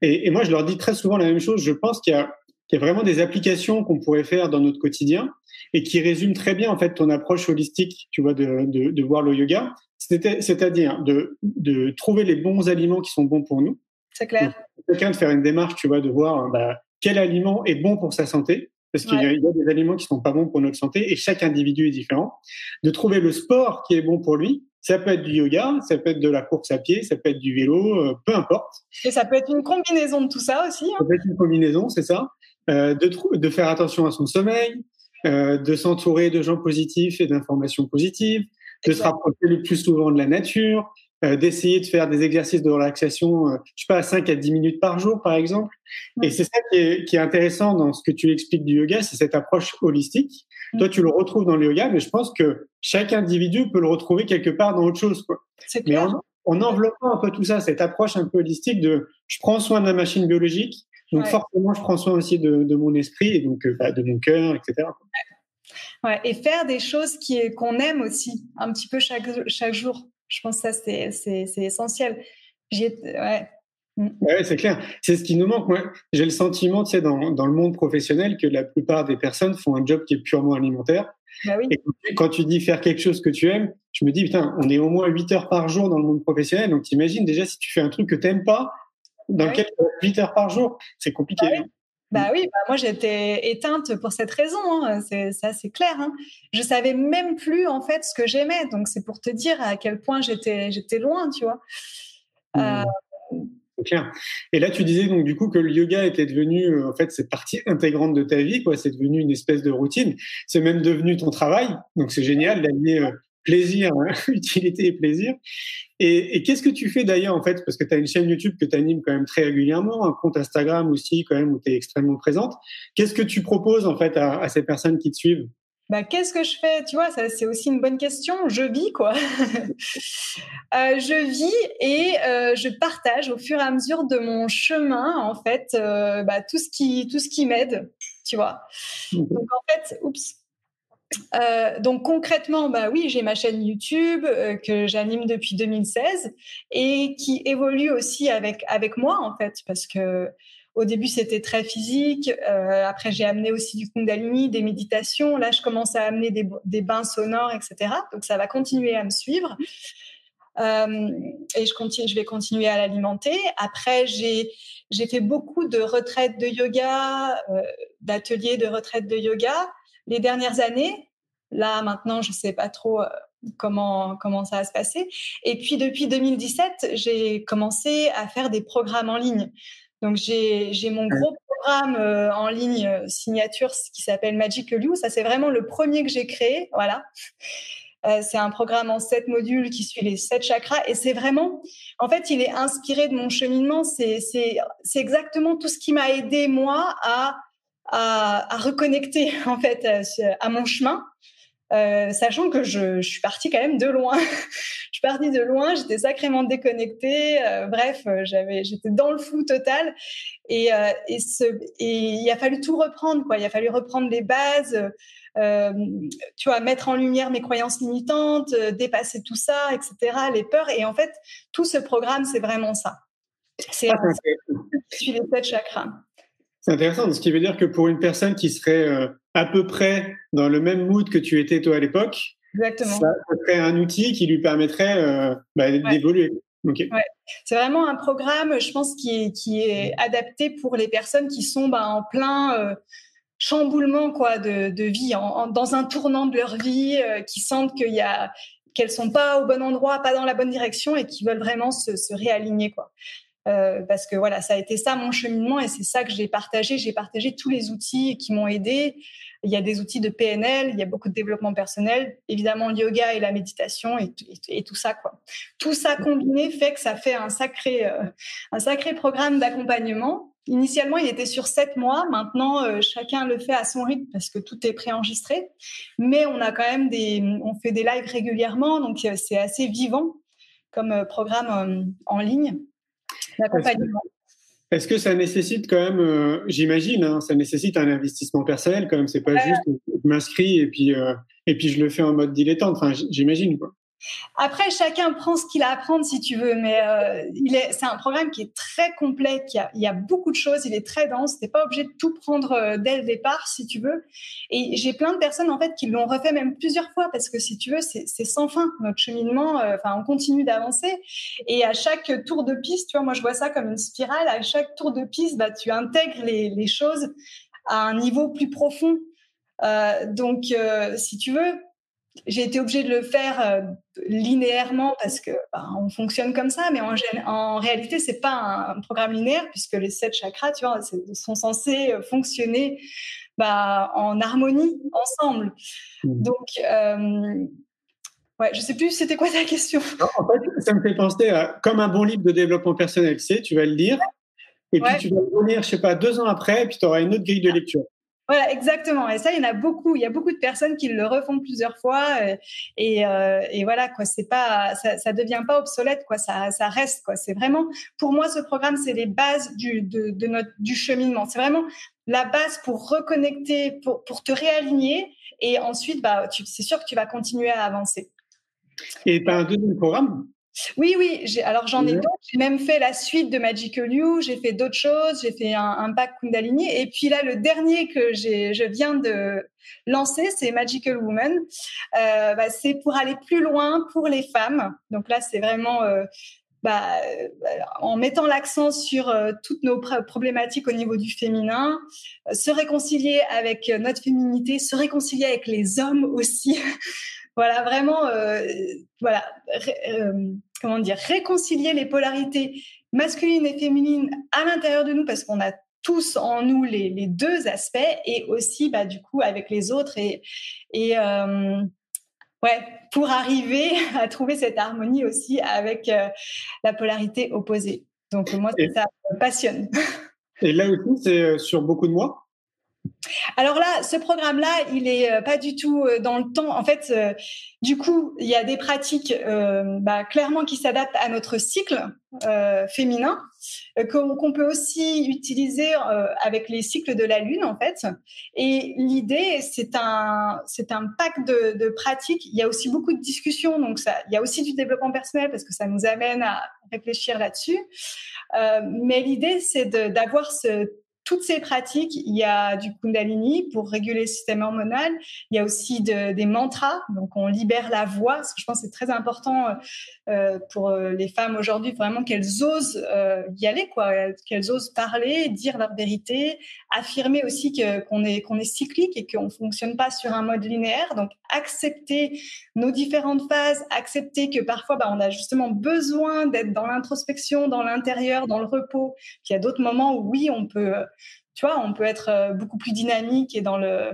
Et, et moi, je leur dis très souvent la même chose. Je pense qu'il y a qu'il y a vraiment des applications qu'on pourrait faire dans notre quotidien et qui résument très bien en fait ton approche holistique, tu vois, de, de, de voir le yoga. C'est-à-dire de, de trouver les bons aliments qui sont bons pour nous. C'est clair. Quelqu'un de faire une démarche, tu vois, de voir bah, quel aliment est bon pour sa santé parce qu'il y, a des aliments qui sont pas bons pour notre santé et chaque individu est différent. De trouver le sport qui est bon pour lui. Ça peut être du yoga, ça peut être de la course à pied, ça peut être du vélo, euh, peu importe. Et ça peut être une combinaison de tout ça aussi. Hein. Ça peut être une combinaison, c'est ça. Euh, de, de faire attention à son sommeil, euh, de s'entourer de gens positifs et d'informations positives, de se rapprocher le plus souvent de la nature, euh, d'essayer de faire des exercices de relaxation, euh, je sais pas, 5 à 10 minutes par jour, par exemple. Et c'est ça qui est, qui est, intéressant dans ce que tu expliques du yoga, c'est cette approche holistique. Toi, tu le retrouves dans le yoga, mais je pense que chaque individu peut le retrouver quelque part dans autre chose. Quoi. C'est clair. Mais en, enveloppant un peu tout ça, cette approche un peu holistique de je prends soin de la machine biologique, donc forcément, je prends soin aussi de, de mon esprit et donc euh, bah, de mon cœur, etc. Ouais, et faire des choses qui qu'on aime aussi un petit peu chaque, chaque jour. Je pense que ça, c'est essentiel. Ouais. Mm. Ouais, c'est clair. C'est ce qui nous manque. Moi, j'ai le sentiment, tu sais, dans, dans, le monde professionnel, que la plupart des personnes font un job qui est purement alimentaire. Bah oui. Et quand tu dis faire quelque chose que tu aimes, je me dis, putain, on est au moins 8 heures par jour dans le monde professionnel. Donc, t'imagines déjà si tu fais un truc que t'aimes pas, dans lequel tu 8 heures par jour, c'est compliqué. Bah oui. Bah oui, bah moi j'étais éteinte pour cette raison, hein. c'est ça c'est clair. Hein. Je savais même plus en fait ce que j'aimais, donc c'est pour te dire à quel point j'étais j'étais loin, tu vois. Euh... C'est clair. Et là tu disais donc du coup que le yoga était devenu euh, en fait cette partie intégrante de ta vie, quoi. C'est devenu une espèce de routine. C'est même devenu ton travail, donc c'est génial d'allier euh, plaisir, hein, (laughs) utilité et plaisir. Et, et qu'est-ce que tu fais d'ailleurs en fait Parce que tu as une chaîne YouTube que tu animes quand même très régulièrement, un compte Instagram aussi quand même où tu es extrêmement présente. Qu'est-ce que tu proposes en fait à, à ces personnes qui te suivent? Bah, qu'est-ce que je fais? Tu vois, ça c'est aussi une bonne question. Je vis quoi. (laughs) euh, je vis et euh, je partage au fur et à mesure de mon chemin en fait euh, bah, tout ce qui tout ce qui m'aide. Tu vois. Donc en fait, oups, euh, donc concrètement, bah oui, j'ai ma chaîne YouTube euh, que j'anime depuis 2016 et qui évolue aussi avec avec moi en fait parce que au début c'était très physique. Euh, après j'ai amené aussi du Kundalini, des méditations. Là je commence à amener des, bains sonores, etc. Donc ça va continuer à me suivre. Et je continue, je vais continuer à l'alimenter. Après, j'ai fait beaucoup de retraites de yoga, d'ateliers de retraites de yoga les dernières années. Là, maintenant, je ne sais pas trop euh, comment, comment ça va se passer. Et puis, depuis 2017, j'ai commencé à faire des programmes en ligne. Donc, j'ai mon gros programme euh, en ligne euh, signature qui s'appelle Magic You. Ça, c'est vraiment le premier que j'ai créé. Voilà. c'est un programme en sept modules qui suit les sept chakras et c'est vraiment, en fait, il est inspiré de mon cheminement. C'est exactement tout ce qui m'a aidé moi à à, à, reconnecter (laughs) en fait à, mon chemin, euh, sachant que je, je, suis partie quand même de loin. (laughs) je suis partie de loin, j'étais sacrément déconnectée. Euh, bref, euh, j'avais, j'étais dans le flou total, et, euh, et, ce, et il a fallu tout reprendre, quoi. Il a fallu reprendre les bases. Tu vois, mettre en lumière mes croyances limitantes, dépasser tout ça, etc., les peurs. Et en fait, tout ce programme, c'est vraiment ça. C'est ah, suis les sept chakras. C'est intéressant, ce qui veut dire que pour une personne qui serait euh, à peu près dans le même mood que tu étais toi à l'époque, Exactement. Ça, serait un outil qui lui permettrait bah, d'évoluer. Ouais. C'est vraiment un programme, je pense, qui est, qui est adapté pour les personnes qui sont bah, en plein chamboulement quoi de, de vie, en, dans un tournant de leur vie, qui sentent qu'il y a qu'elles sont pas au bon endroit, pas dans la bonne direction et qui veulent vraiment se, se réaligner quoi. Euh, parce que voilà, ça a été ça mon cheminement et c'est ça que j'ai partagé. J'ai partagé tous les outils qui m'ont aidé. Il y a des outils de PNL, il y a beaucoup de développement personnel, évidemment le yoga et la méditation et, tout ça quoi. Tout ça combiné fait que ça fait un sacré euh, un sacré programme d'accompagnement Initialement, il était sur sept mois. Maintenant, euh, chacun le fait à son rythme parce que tout est préenregistré. Mais on a quand même des, on fait des lives régulièrement, donc c'est assez vivant comme programme en ligne Est-ce que ça nécessite quand même, j'imagine, hein, ça nécessite un investissement personnel quand même. C'est pas juste je m'inscris et puis et puis je le fais en mode dilettante. Enfin, j'imagine quoi. Après, chacun prend ce qu'il a à apprendre si tu veux, mais euh, c'est un programme qui est très complet, il y a beaucoup de choses, il est très dense. T'es pas obligé de tout prendre euh, dès le départ si tu veux. Et j'ai plein de personnes en fait qui l'ont refait même plusieurs fois parce que si tu veux, c'est, sans fin notre cheminement. Euh, enfin, on continue d'avancer et à chaque tour de piste, tu vois, moi je vois ça comme une spirale. À chaque tour de piste, bah tu intègres les, choses à un niveau plus profond. Donc, si tu veux, j'ai été obligée de le faire euh, linéairement parce que bah, on fonctionne comme ça, mais en, en réalité c'est pas un, programme linéaire puisque les sept chakras, tu vois, sont censés euh, fonctionner bah, en harmonie ensemble. Mmh. Donc euh, Ouais, je sais plus c'était quoi ta question? en fait, ça me fait penser à comme un bon livre de développement personnel, tu sais, tu vas le lire et puis tu vas le relire, je sais pas, deux ans après, et puis tu auras une autre grille de lecture. Voilà, exactement. Et ça, il y en a beaucoup. Il y a beaucoup de personnes qui le refont plusieurs fois. Euh, et, euh, et voilà, quoi. C'est pas, ça, ça devient pas obsolète, quoi. Ça, ça reste, quoi. C'est vraiment, pour moi, ce programme, c'est les bases du, de, du cheminement. C'est vraiment la base pour reconnecter, pour, pour te réaligner. Et ensuite, bah, c'est sûr que tu vas continuer à avancer. Et tu as un deuxième programme? Oui, oui. Alors j'en ai d'autres. J'ai même fait la suite de Magical You. J'ai fait d'autres choses. J'ai fait un, un, pack Kundalini. Et puis là, le dernier que je viens de lancer, c'est Magical Woman. Euh, bah, c'est pour aller plus loin pour les femmes. Donc là, c'est vraiment euh, bah, euh, en mettant l'accent sur euh, toutes nos problématiques au niveau du féminin, euh, se réconcilier avec notre féminité, se réconcilier avec les hommes aussi. (laughs) voilà, vraiment, euh, voilà, euh, comment dire, réconcilier les polarités masculines et féminines à l'intérieur de nous parce qu'on a tous en nous les, les, deux aspects et aussi, bah, du coup, avec les autres et, et euh, ouais, pour arriver (laughs) à trouver cette harmonie aussi avec la polarité opposée. Donc, moi, ça me passionne. Et là aussi, c'est sur beaucoup de mois alors là, ce programme-là, il est euh, pas du tout euh, dans le temps. En fait, euh, du coup, il y a des pratiques bah, clairement qui s'adaptent à notre cycle féminin, qu'on peut aussi utiliser avec les cycles de la lune, en fait. Et l'idée, c'est un, un pack de, de, pratiques. Il y a aussi beaucoup de discussions, donc ça, il y a aussi du développement personnel parce que ça nous amène à réfléchir là-dessus. mais l'idée, c'est d'avoir ce toutes ces pratiques, il y a du Kundalini pour réguler le système hormonal. Il y a aussi de, des mantras, donc on libère la voix. Parce que je pense que c'est très important euh, pour euh, les femmes aujourd'hui, vraiment qu'elles osent euh, y aller, quoi, qu'elles osent parler, dire leur vérité, affirmer aussi qu'on est qu'on est cyclique et qu'on fonctionne pas sur un mode linéaire. Donc accepter nos différentes phases, accepter que parfois bah, on a justement besoin d'être dans l'introspection, dans l'intérieur, dans le repos. Il y a d'autres moments où oui, on peut tu vois, on peut être euh, beaucoup plus dynamique et dans le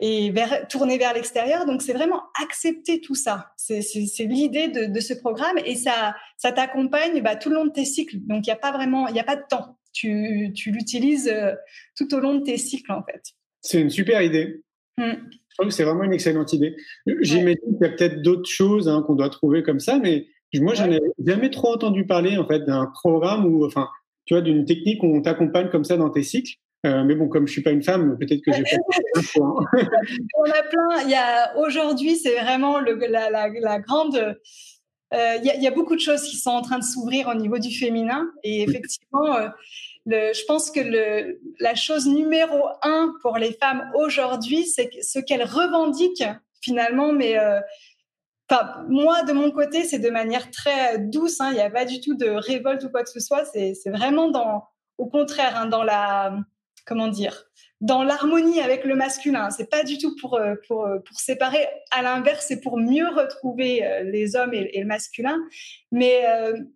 et vers, tourner vers l'extérieur. Donc, c'est vraiment accepter tout ça. C'est l'idée de, de, ce programme et ça, ça t'accompagne bah, tout le long de tes cycles. Donc, il n'y a pas vraiment, il n'y a pas de temps. Tu, tu l'utilises euh, tout au long de tes cycles, en fait. C'est une super idée. Mmh. Je trouve que c'est vraiment une excellente idée. J'imagine qu'il y a peut-être d'autres choses hein, qu'on doit trouver comme ça, mais moi, j'en ai jamais trop entendu parler, en fait, d'un programme où, enfin, tu vois, d'une technique où on t'accompagne comme ça dans tes cycles. Euh, mais bon, comme je suis pas une femme, peut-être que j'ai fait (laughs) hein. On a plein. Il y a aujourd'hui, c'est vraiment le, la, la, la, grande. Euh, il, y a, il, y a, beaucoup de choses qui sont en train de s'ouvrir au niveau du féminin. Et effectivement, euh, le, je pense que le, la chose numéro un pour les femmes aujourd'hui, c'est ce qu'elles revendiquent finalement, mais Enfin, moi, de mon côté, c'est de manière très douce. Hein. Il n'y a pas du tout de révolte ou quoi que ce soit. C'est vraiment dans, au contraire, hein, dans la, comment dire, dans l'harmonie avec le masculin. C'est pas du tout pour, euh, pour, euh, pour séparer. À l'inverse, c'est pour mieux retrouver euh, les hommes et, le masculin. Mais,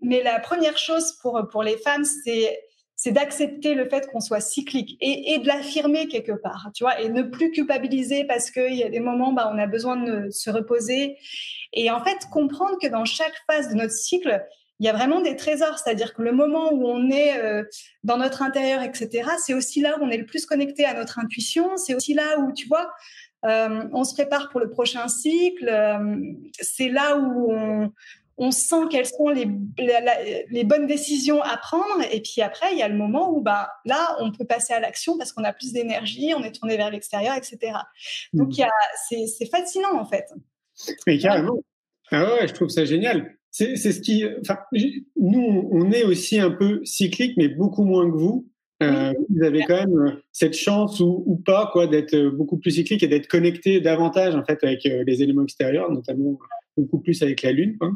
mais la première chose pour, pour les femmes, c'est c'est d'accepter le fait qu'on soit cyclique et, de l'affirmer quelque part, tu vois, et ne plus culpabiliser parce qu'il y a des moments, bah, on a besoin de se reposer. Et en fait, comprendre que dans chaque phase de notre cycle, il y a vraiment des trésors, c'est-à-dire que le moment où on est euh, dans notre intérieur, etc., c'est aussi là où on est le plus connecté à notre intuition, c'est aussi là où, tu vois, euh, on se prépare pour le prochain cycle, euh, c'est là où on, on sent quelles sont les, les, bonnes décisions à prendre. Et puis après, il y a le moment où ben, là, on peut passer à l'action parce qu'on a plus d'énergie, on est tourné vers l'extérieur, etc. Donc, mmh. c'est fascinant, en fait. Mais carrément. Ah ouais, je trouve ça génial c'est ce qui. Enfin, nous, on est aussi un peu cyclique, mais beaucoup moins que vous. Euh, vous avez quand même euh, cette chance ou, ou pas quoi d'être euh, beaucoup plus cyclique et d'être connecté davantage en fait avec les éléments extérieurs, notamment beaucoup plus avec la lune. Quoi.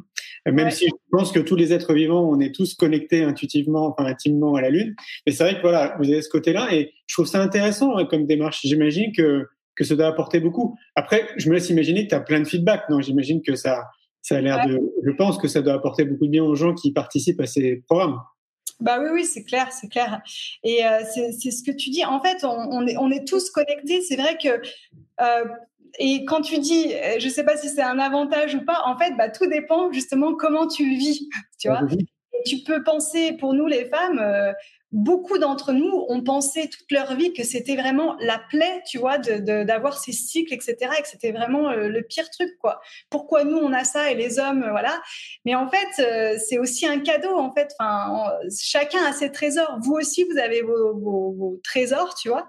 Même si je pense que tous les êtres vivants, on est tous connectés intuitivement, enfin intimement à la lune. Mais c'est vrai que voilà, vous avez ce côté-là et je trouve ça intéressant hein, comme démarche. J'imagine que que ça doit apporter beaucoup. Après, je me laisse imaginer que tu as plein de feedback. Non, j'imagine que ça ça a l'air de. Je pense que ça doit apporter beaucoup de bien aux gens qui participent à ces programmes. Bah oui, oui, c'est clair, c'est clair. Et euh, c'est ce que tu dis. En fait, on, est, on est tous connectés. C'est vrai que. Euh, et quand tu dis, euh, je ne sais pas si c'est un avantage ou pas, en fait, bah, tout dépend justement comment tu le vis. Tu vois tu peux penser, pour nous les femmes, beaucoup d'entre nous ont pensé toute leur vie que c'était vraiment la plaie, tu vois, d'avoir de, ces cycles, etc., et que c'était vraiment euh, le pire truc, quoi. Pourquoi nous on a ça et les hommes, euh, voilà. Mais en fait, euh, c'est aussi un cadeau, en fait. Enfin, chacun a ses trésors. Vous aussi, vous avez vos, trésors, tu vois.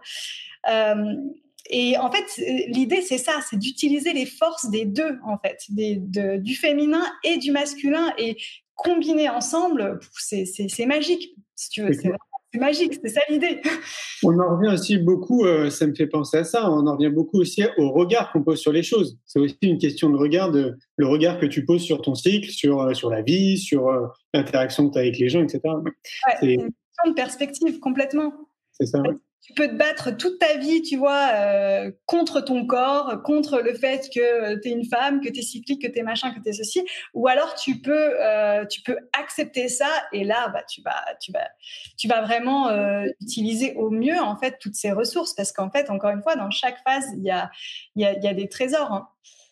Et en fait, l'idée, c'est ça, c'est d'utiliser les forces des deux, en fait, des, du féminin et du masculin, et combiner ensemble, c'est magique, si tu veux. C'est magique, c'est ça l'idée. (laughs) On en revient aussi beaucoup, euh, ça me fait penser à ça, on en revient beaucoup aussi au regard qu'on pose sur les choses. C'est aussi une question de regard, de, le regard que tu poses sur ton cycle, sur, euh, sur la vie, sur euh, l'interaction que tu as avec les gens, etc. c'est une question de perspective complètement. C'est ça tu peux te battre toute ta vie, tu vois, euh, contre ton corps, contre le fait que tu es une femme, que tu es cyclique, que tu es machin, que tu es ceci. Ou alors tu peux, euh, tu peux accepter ça et là, bah, tu, vas, tu, vas, tu vas vraiment euh, utiliser au mieux en fait toutes ces ressources parce qu'en fait, encore une fois, dans chaque phase, il y a, y, a, y a des trésors. Hein.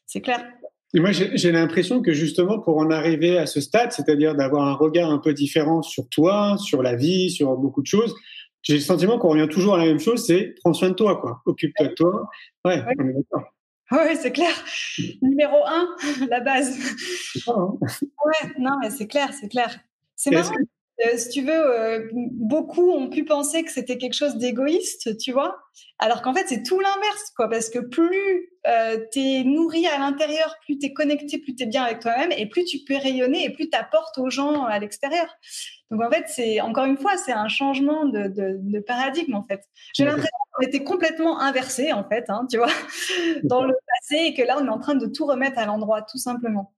C'est clair. Et moi, j'ai l'impression que justement, pour en arriver à ce stade, c'est-à-dire d'avoir un regard un peu différent sur toi, sur la vie, sur beaucoup de choses, j'ai le sentiment qu'on revient toujours à la même chose, c'est prends soin de toi, quoi. Occupe-toi de toi. Ouais, on est d'accord. Oui, c'est clair. Numéro un, la base. Hein. Ouais, non, mais c'est clair, c'est clair. C'est marrant. Euh, si tu veux, euh, beaucoup ont pu penser que c'était quelque chose d'égoïste, tu vois, alors qu'en fait c'est tout l'inverse, quoi, parce que plus euh, tu es nourri à l'intérieur, plus tu es connecté, plus tu es bien avec toi-même, et plus tu peux rayonner, et plus tu apportes aux gens à l'extérieur. Donc en fait, c'est encore une fois, c'est un changement de, de, paradigme en fait. J'ai l'impression qu'on était complètement inversé en fait, hein, tu vois, (laughs) dans le passé, et que là on est en train de tout remettre à l'endroit, tout simplement.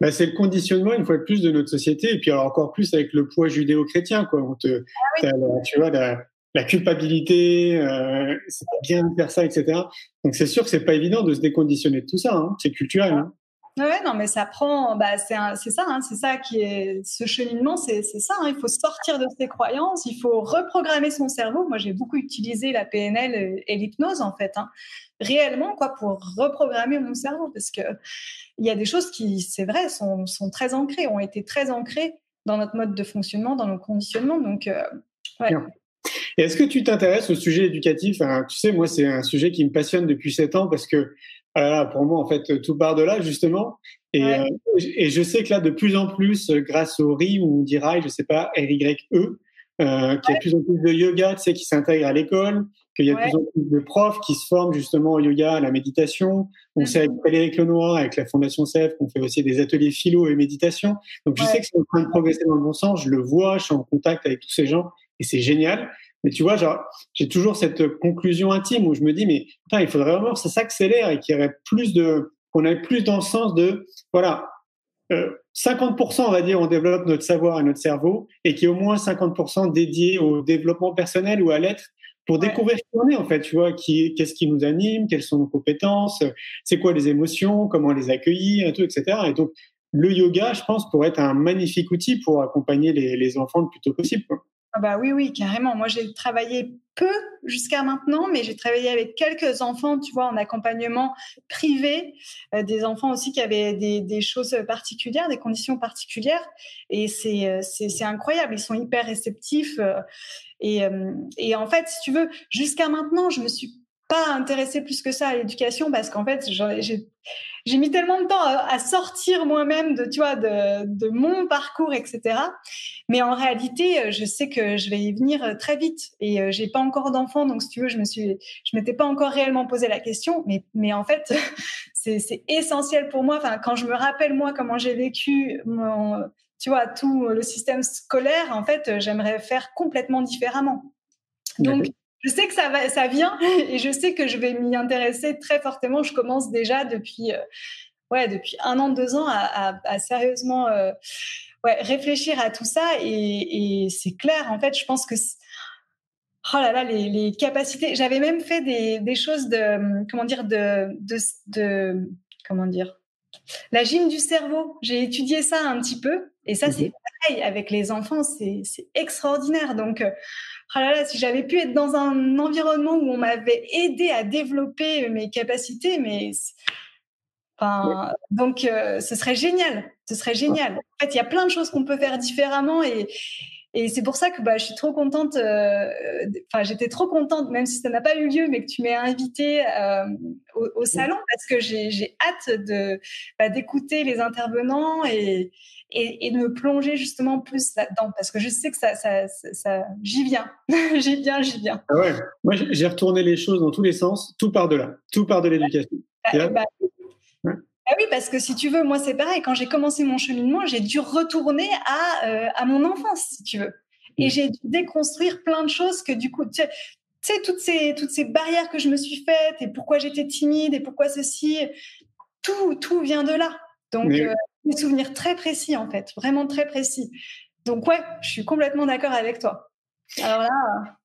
Bah, c'est le conditionnement une fois de plus de notre société et puis encore plus avec le poids judéo-chrétien quoi. On te, ah tu vois la, culpabilité, euh, c'est bien de faire ça, etc. Donc c'est sûr que c'est pas évident de se déconditionner de tout ça. Hein. C'est culturel. Hein. Ouais, non, mais ça prend, bah, c'est ça, hein, c'est ça qui est ce cheminement, c'est ça. Hein, il faut sortir de ses croyances, il faut reprogrammer son cerveau. Moi, j'ai beaucoup utilisé la PNL et l'hypnose en fait, hein, réellement quoi, pour reprogrammer mon cerveau, parce que il y a des choses qui, c'est vrai, sont, très ancrées, ont été très ancrées dans notre mode de fonctionnement, dans nos conditionnements. Donc, euh. Est-ce que tu t'intéresses au sujet éducatif? Tu sais, moi, c'est un sujet qui me passionne depuis sept ans parce que ah pour moi, en fait, tout part de là, justement. Et, euh, et, je sais que là, de plus en plus, grâce au RI ou on dira, je sais pas, R-Y-E, euh, qu'il y a de plus en plus de yoga, tu sais, qui s'intègre à l'école, qu'il y a de plus en plus de profs qui se forment justement au yoga, à la méditation. On sait avec mm-hmm. Frédéric Lenoir, avec la Fondation CEF, qu'on fait aussi des ateliers philo et méditation. Donc, je sais que c'est en train de progresser dans le bon sens. Je le vois, je suis en contact avec tous ces gens et c'est génial. Mais tu vois, genre, j'ai toujours cette conclusion intime où je me dis, mais putain, il faudrait vraiment que ça s'accélère et qu'il y aurait plus de, qu'on aille plus dans le sens de, voilà, 50% on va dire on développe notre savoir et notre cerveau et qui est au moins 50% dédié au développement personnel ou à l'être pour découvrir qui on est en fait, tu vois, qui, qu'est-ce qui nous anime, quelles sont nos compétences, c'est quoi les émotions, comment les accueillir, tout, etc. Et donc le yoga, je pense, pourrait être un magnifique outil pour accompagner les, les enfants le plus tôt possible. Quoi. Ah bah oui, oui, carrément. Moi, j'ai travaillé peu jusqu'à maintenant, mais j'ai travaillé avec quelques enfants, tu vois, en accompagnement privé, euh, des enfants aussi qui avaient des, choses particulières, des conditions particulières. Et c'est, euh, incroyable. Ils sont hyper réceptifs. Euh, et, et en fait, si tu veux, jusqu'à maintenant, je me suis pas intéressée plus que ça à l'éducation parce qu'en fait, j'ai mis tellement de temps à, sortir moi-même de, tu vois, de, mon parcours, etc. Mais en réalité, je sais que je vais y venir très vite. Et euh, j'ai pas encore d'enfants, donc si tu veux, je me suis, je m'étais pas encore réellement posé la question. Mais, mais en fait, (laughs) c'est essentiel pour moi. Enfin, quand je me rappelle moi comment j'ai vécu tu vois, tout le système scolaire, en fait, j'aimerais faire complètement différemment. Donc, je sais que ça, va, ça vient et je sais que je vais m'y intéresser très fortement. Je commence déjà depuis, euh, ouais, depuis un an, deux ans à, à, sérieusement euh, ouais, réfléchir à tout ça. Et, et c'est clair, en fait, je pense que oh là là, les, les capacités. J'avais même fait des, des, choses de, comment dire, de, de, de comment dire, la gym du cerveau. J'ai étudié ça un petit peu. Et ça, c'est pareil. Avec les enfants, c'est extraordinaire. Donc, là là, si j'avais pu être dans un environnement où on m'avait aidé à développer mes capacités, mais enfin, donc euh, ce serait génial, ce serait génial. En fait, il y a plein de choses qu'on peut faire différemment et et c'est pour ça que bah, je suis trop contente. Euh, enfin, j'étais trop contente, même si ça n'a pas eu lieu, mais que tu m'aies invitée euh, au, au, salon, parce que j'ai hâte de bah, d'écouter les intervenants et, et, et, de me plonger justement plus là-dedans, parce que je sais que ça, ça, ça, j'y viens, (laughs) j'y viens, j'y viens. Ah ouais. Moi, j'ai retourné les choses dans tous les sens, tout part de là, tout part de l'éducation. Bah, ah oui, parce que si tu veux, moi c'est pareil. Quand j'ai commencé mon cheminement, j'ai dû retourner à, euh, à mon enfance, si tu veux. Et j'ai dû déconstruire plein de choses que du coup, tu sais, toutes ces, toutes ces barrières que je me suis faites et pourquoi j'étais timide et pourquoi ceci, tout, tout vient de là. Donc, euh, des souvenirs très précis en fait, vraiment très précis. Donc ouais, je suis complètement d'accord avec toi. Alors là,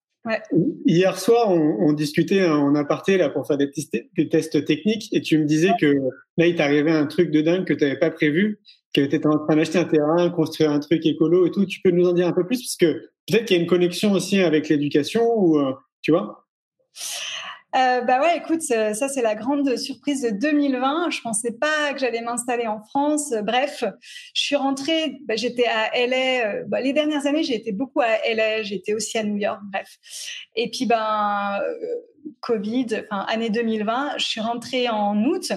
Hier soir, on, discutait en aparté là pour faire des, des, tests techniques et tu me disais que là, il t'arrivait un truc de dingue que tu n'avais pas prévu, que tu étais en train d'acheter un terrain, construire un truc écolo et tout. Tu peux nous en dire un peu plus parce que peut-être qu'il y a une connexion aussi avec l'éducation ou euh, tu vois? Euh, bah ouais, écoute, ça c'est la grande surprise de 2020. Je pensais pas que j'allais m'installer en France. Bref, je suis rentrée. Bah, j'étais à LA. Euh, bah, les dernières années, j'ai été beaucoup à LA. J'étais aussi à New York. Bref. Et puis ben euh, Covid, enfin année 2020, je suis rentrée en août.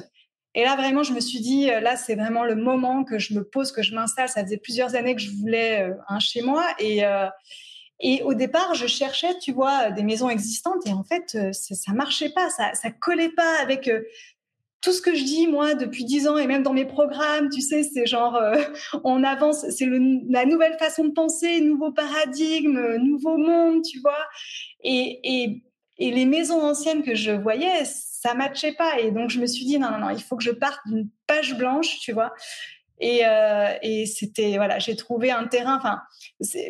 Et là, vraiment, je me suis dit, euh, là, c'est vraiment le moment que je me pose, que je m'installe. Ça faisait plusieurs années que je voulais un chez moi. Et, et au départ, je cherchais, tu vois, des maisons existantes et en fait, euh, ça, ça marchait pas, ça, ça collait pas avec euh, tout ce que je dis moi depuis dix ans et même dans mes programmes, tu sais, c'est genre euh, on avance, c'est la nouvelle façon de penser, nouveau paradigme, nouveau monde, tu vois. Et, et, et les maisons anciennes que je voyais, ça matchait pas. Et donc je me suis dit non non non, il faut que je parte d'une page blanche, tu vois. Et, euh, et c'était voilà, j'ai trouvé un terrain. Enfin,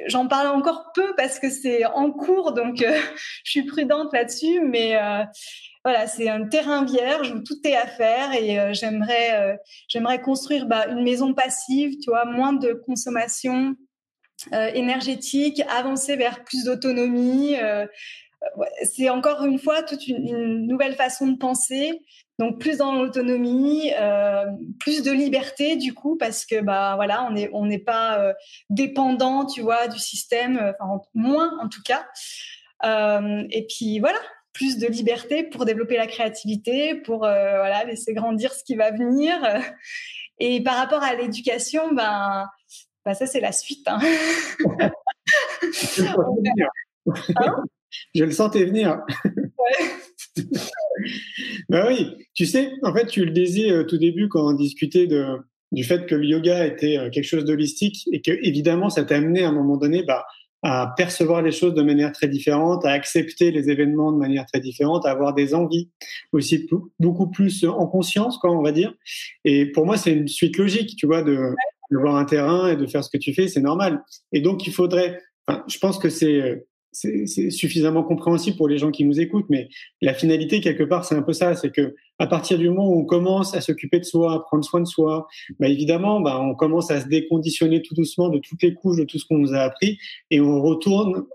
j'en parle encore peu parce que c'est en cours, donc euh, (laughs) je suis prudente là-dessus. Mais euh, voilà, c'est un terrain vierge où tout est à faire et j'aimerais j'aimerais construire bah, une maison passive, tu vois, moins de consommation énergétique, avancer vers plus d'autonomie. c'est encore une fois toute une, nouvelle façon de penser donc plus dans l'autonomie, euh, plus de liberté du coup parce que bah voilà, on est on n'est pas euh, dépendant, tu vois, du système, euh, enfin moins en tout cas. Euh, et puis voilà, plus de liberté pour développer la créativité, pour voilà laisser grandir ce qui va venir. (laughs) Et par rapport à l'éducation, ben bah ça c'est la suite. Hein? (laughs) Je le sentais venir. Ouais. Ben oui, tu sais, en fait, tu le disais euh, tout début quand on discutait du fait que le yoga était euh, quelque chose d'holistique et que évidemment ça t'a amené à un moment donné bah, à percevoir les choses de manière très différente, à accepter les événements de manière très différente, à avoir des envies aussi beaucoup plus en conscience, quoi, on va dire. Et pour moi, c'est une suite logique, tu vois, de, voir un terrain et de faire ce que tu fais, c'est normal. Et donc, il faudrait, je pense que c'est c'est suffisamment compréhensible pour les gens qui nous écoutent, mais la finalité quelque part, c'est un peu ça, c'est que à partir du moment où on commence à s'occuper de soi, à prendre soin de soi, bah évidemment, bah on commence à se déconditionner tout doucement de toutes les couches de tout ce qu'on nous a appris, et on retourne,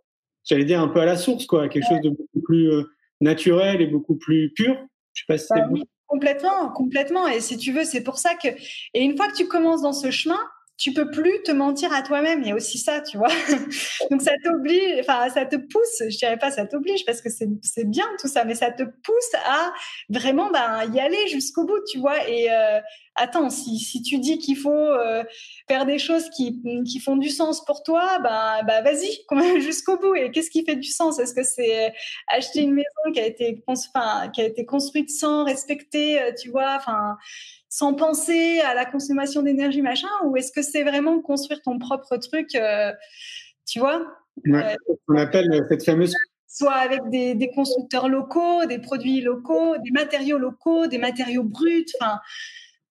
j'allais dire un peu à la source, quoi, quelque chose de beaucoup plus euh, naturel et beaucoup plus pur. Je sais pas si c'est bah Complètement, complètement. Et si tu veux, c'est pour ça que. Et une fois que tu commences dans ce chemin, tu peux plus te mentir à toi-même. Il y a aussi ça, tu vois. (laughs) Donc ça t'oblige, enfin ça te pousse. Je dirais pas ça t'oblige parce que c'est bien tout ça, mais ça te pousse à vraiment ben, y aller jusqu'au bout, tu vois. Et euh, attends, si, si tu dis qu'il faut euh, faire des choses qui, qui font du sens pour toi, ben, ben vas-y (laughs) jusqu'au bout. Et qu'est-ce qui fait du sens? Est-ce que c'est acheter une maison qui a été, enfin, qui a été construite sans respecter, euh, tu vois, enfin sans penser à la consommation d'énergie, machin, ou est-ce que c'est vraiment construire ton propre truc, euh, tu vois? Euh, On appelle cette fameuse soit avec des, constructeurs locaux, des produits locaux, des matériaux locaux, des matériaux bruts, enfin,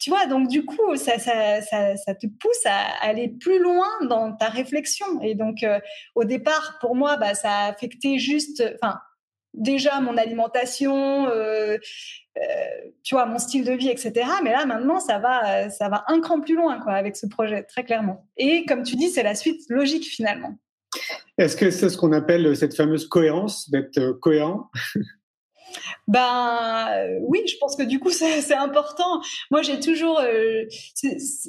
tu vois, donc du coup, ça, te pousse à aller plus loin dans ta réflexion. Et donc, euh, au départ, pour moi, bah, ça a affecté juste, enfin, déjà mon alimentation, euh, euh, tu vois, mon style de vie, etc. Mais là, maintenant, ça va, ça va un cran plus loin, quoi, avec ce projet, très clairement. Et comme tu dis, c'est la suite logique finalement. Est-ce que c'est ce qu'on appelle cette fameuse cohérence, d'être cohérent? Ben oui, je pense que du coup (laughs) c'est important. Moi j'ai toujours,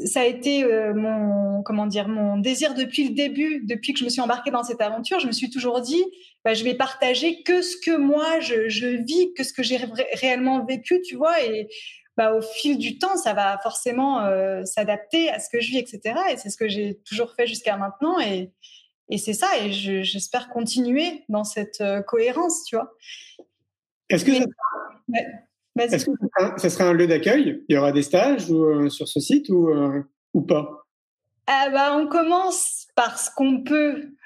ça a été mon comment dire mon désir depuis le début, depuis que je me suis embarquée dans cette aventure. Je me suis toujours dit, bah, je vais partager que ce que moi je, vis, que ce que j'ai réellement vécu, tu vois. Et bah, au fil du temps, ça va forcément euh, s'adapter à ce que je vis, etc. Et c'est ce que j'ai toujours fait jusqu'à maintenant. Et, c'est ça. Et j'espère continuer dans cette euh, cohérence, tu vois. Est-ce que, ça... Ouais. Est-ce que ça, sera un lieu d'accueil? Il y aura des stages ou, euh, sur ce site ou, ou pas? Ah bah, On commence par ce qu'on peut. (laughs)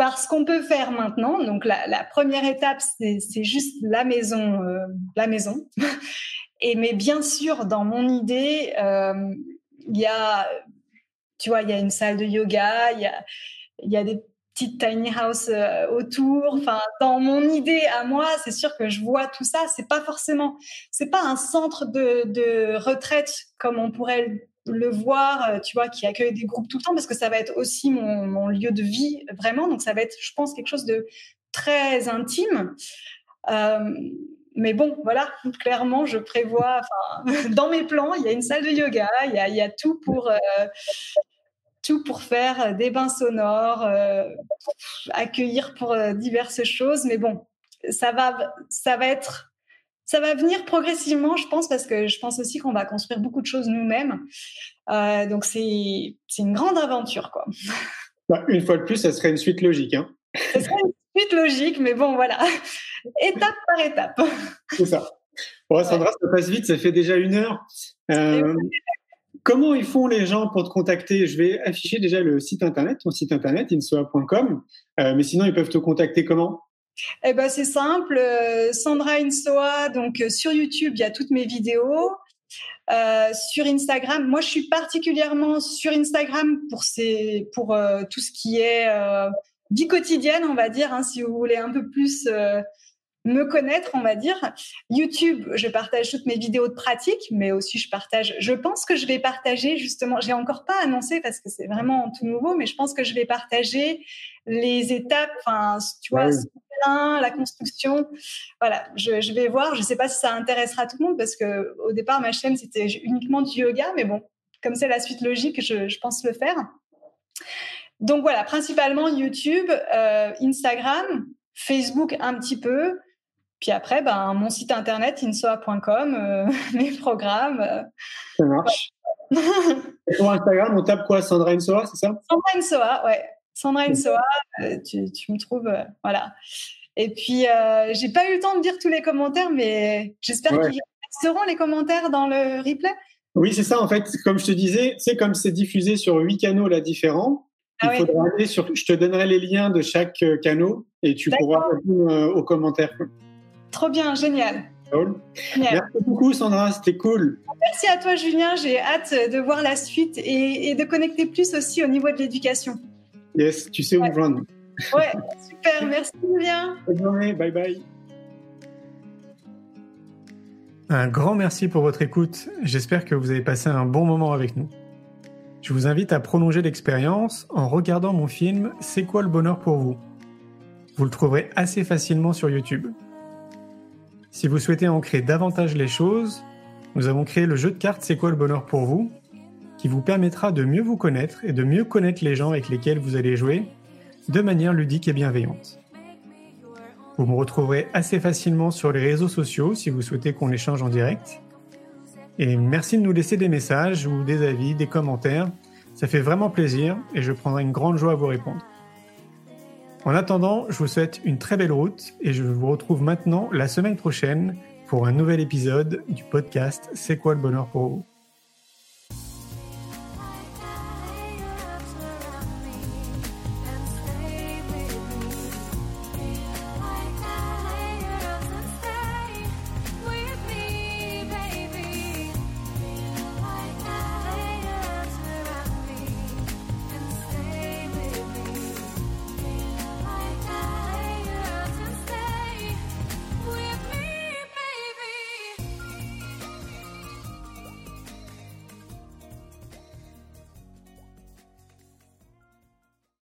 Parce qu'on peut faire maintenant. Donc la, première étape, c'est juste la maison, euh, la maison. (laughs) Et mais bien sûr, dans mon idée, euh, il y a, tu vois, il y a une salle de yoga, il y a, il y a des petites tiny house euh, autour. Enfin, dans mon idée à moi, c'est sûr que je vois tout ça. C'est pas forcément, c'est pas un centre de, retraite comme on pourrait le voir, euh, tu vois, qui accueille des groupes tout le temps, parce que ça va être aussi mon, lieu de vie, vraiment. Donc, ça va être, je pense, quelque chose de très intime. Euh, mais bon, voilà, clairement, je prévois, (laughs) dans mes plans, il y a une salle de yoga, il y a, tout pour. Tout pour faire des bains sonores, accueillir pour diverses choses, mais bon, ça va, ça va être ça va venir progressivement, je pense, parce que je pense aussi qu'on va construire beaucoup de choses nous-mêmes. Euh, donc, c'est une grande aventure, quoi. Bah, une fois de plus, ça serait une suite logique. Hein. Ça serait une suite logique, mais bon, voilà. étape par étape. C'est ça. Bon, Sandra, ça passe vite, ça fait déjà une heure. Euh, comment ils font les gens pour te contacter? Je vais afficher déjà le site internet, ton site internet, insoa.com. Euh, mais sinon, ils peuvent te contacter comment? Eh ben, c'est simple. Euh, Sandra Insoa, donc euh, sur YouTube, il y a toutes mes vidéos. Sur Instagram, moi je suis particulièrement sur Instagram pour tout ce qui est vie quotidienne, on va dire, hein, si vous voulez un peu plus me connaître, on va dire. YouTube, je partage toutes mes vidéos de pratique, mais aussi je partage. Je pense que je vais partager justement. J'ai encore pas annoncé parce que c'est vraiment tout nouveau, mais je pense que je vais partager les étapes. Enfin, tu vois, la construction. Voilà, je, vais voir. Je sais pas si ça intéressera tout le monde parce que au départ ma chaîne c'était uniquement du yoga, mais bon, comme c'est la suite logique, je, pense le faire. Donc voilà, principalement YouTube, euh, Instagram, Facebook un petit peu. Puis après, ben, mon site internet, insoa.com, euh, (laughs) mes programmes. Euh, ça marche. (laughs) Sur Instagram, on tape quoi? Sandra Insoa, c'est ça? Sandra Insoa, ouais. Sandra Insoa, euh, tu, tu, me trouves, voilà. Et puis, j'ai pas eu le temps de dire tous les commentaires, mais j'espère qu'ils seront les commentaires dans le replay. Oui, c'est ça. En fait, comme je te disais, c'est comme c'est diffusé sur huit canaux là différents. Ah il faudra aller sur. Je te donnerai les liens de chaque canot et tu pourras répondre aux commentaires. Trop bien, génial. Cool. génial. Merci beaucoup, Sandra, c'était cool. Merci à toi, Julien. J'ai hâte de voir la suite et, et, de connecter plus aussi au niveau de l'éducation. Yes, tu sais où ouais. me joindre. Ouais, super. Merci, Julien. Bonne journée. Bye bye. Un grand merci pour votre écoute. J'espère que vous avez passé un bon moment avec nous. Je vous invite à prolonger l'expérience en regardant mon film C'est quoi le bonheur pour vous? Vous le trouverez assez facilement sur YouTube. Si vous souhaitez ancrer davantage les choses, nous avons créé le jeu de cartes C'est quoi le bonheur pour vous qui vous permettra de mieux vous connaître et de mieux connaître les gens avec lesquels vous allez jouer de manière ludique et bienveillante. Vous me retrouverez assez facilement sur les réseaux sociaux si vous souhaitez qu'on échange en direct. Et merci de nous laisser des messages ou des avis, des commentaires. Ça fait vraiment plaisir et je prendrai une grande joie à vous répondre. En attendant, je vous souhaite une très belle route et je vous retrouve maintenant la semaine prochaine pour un nouvel épisode du podcast C'est quoi le bonheur pour vous?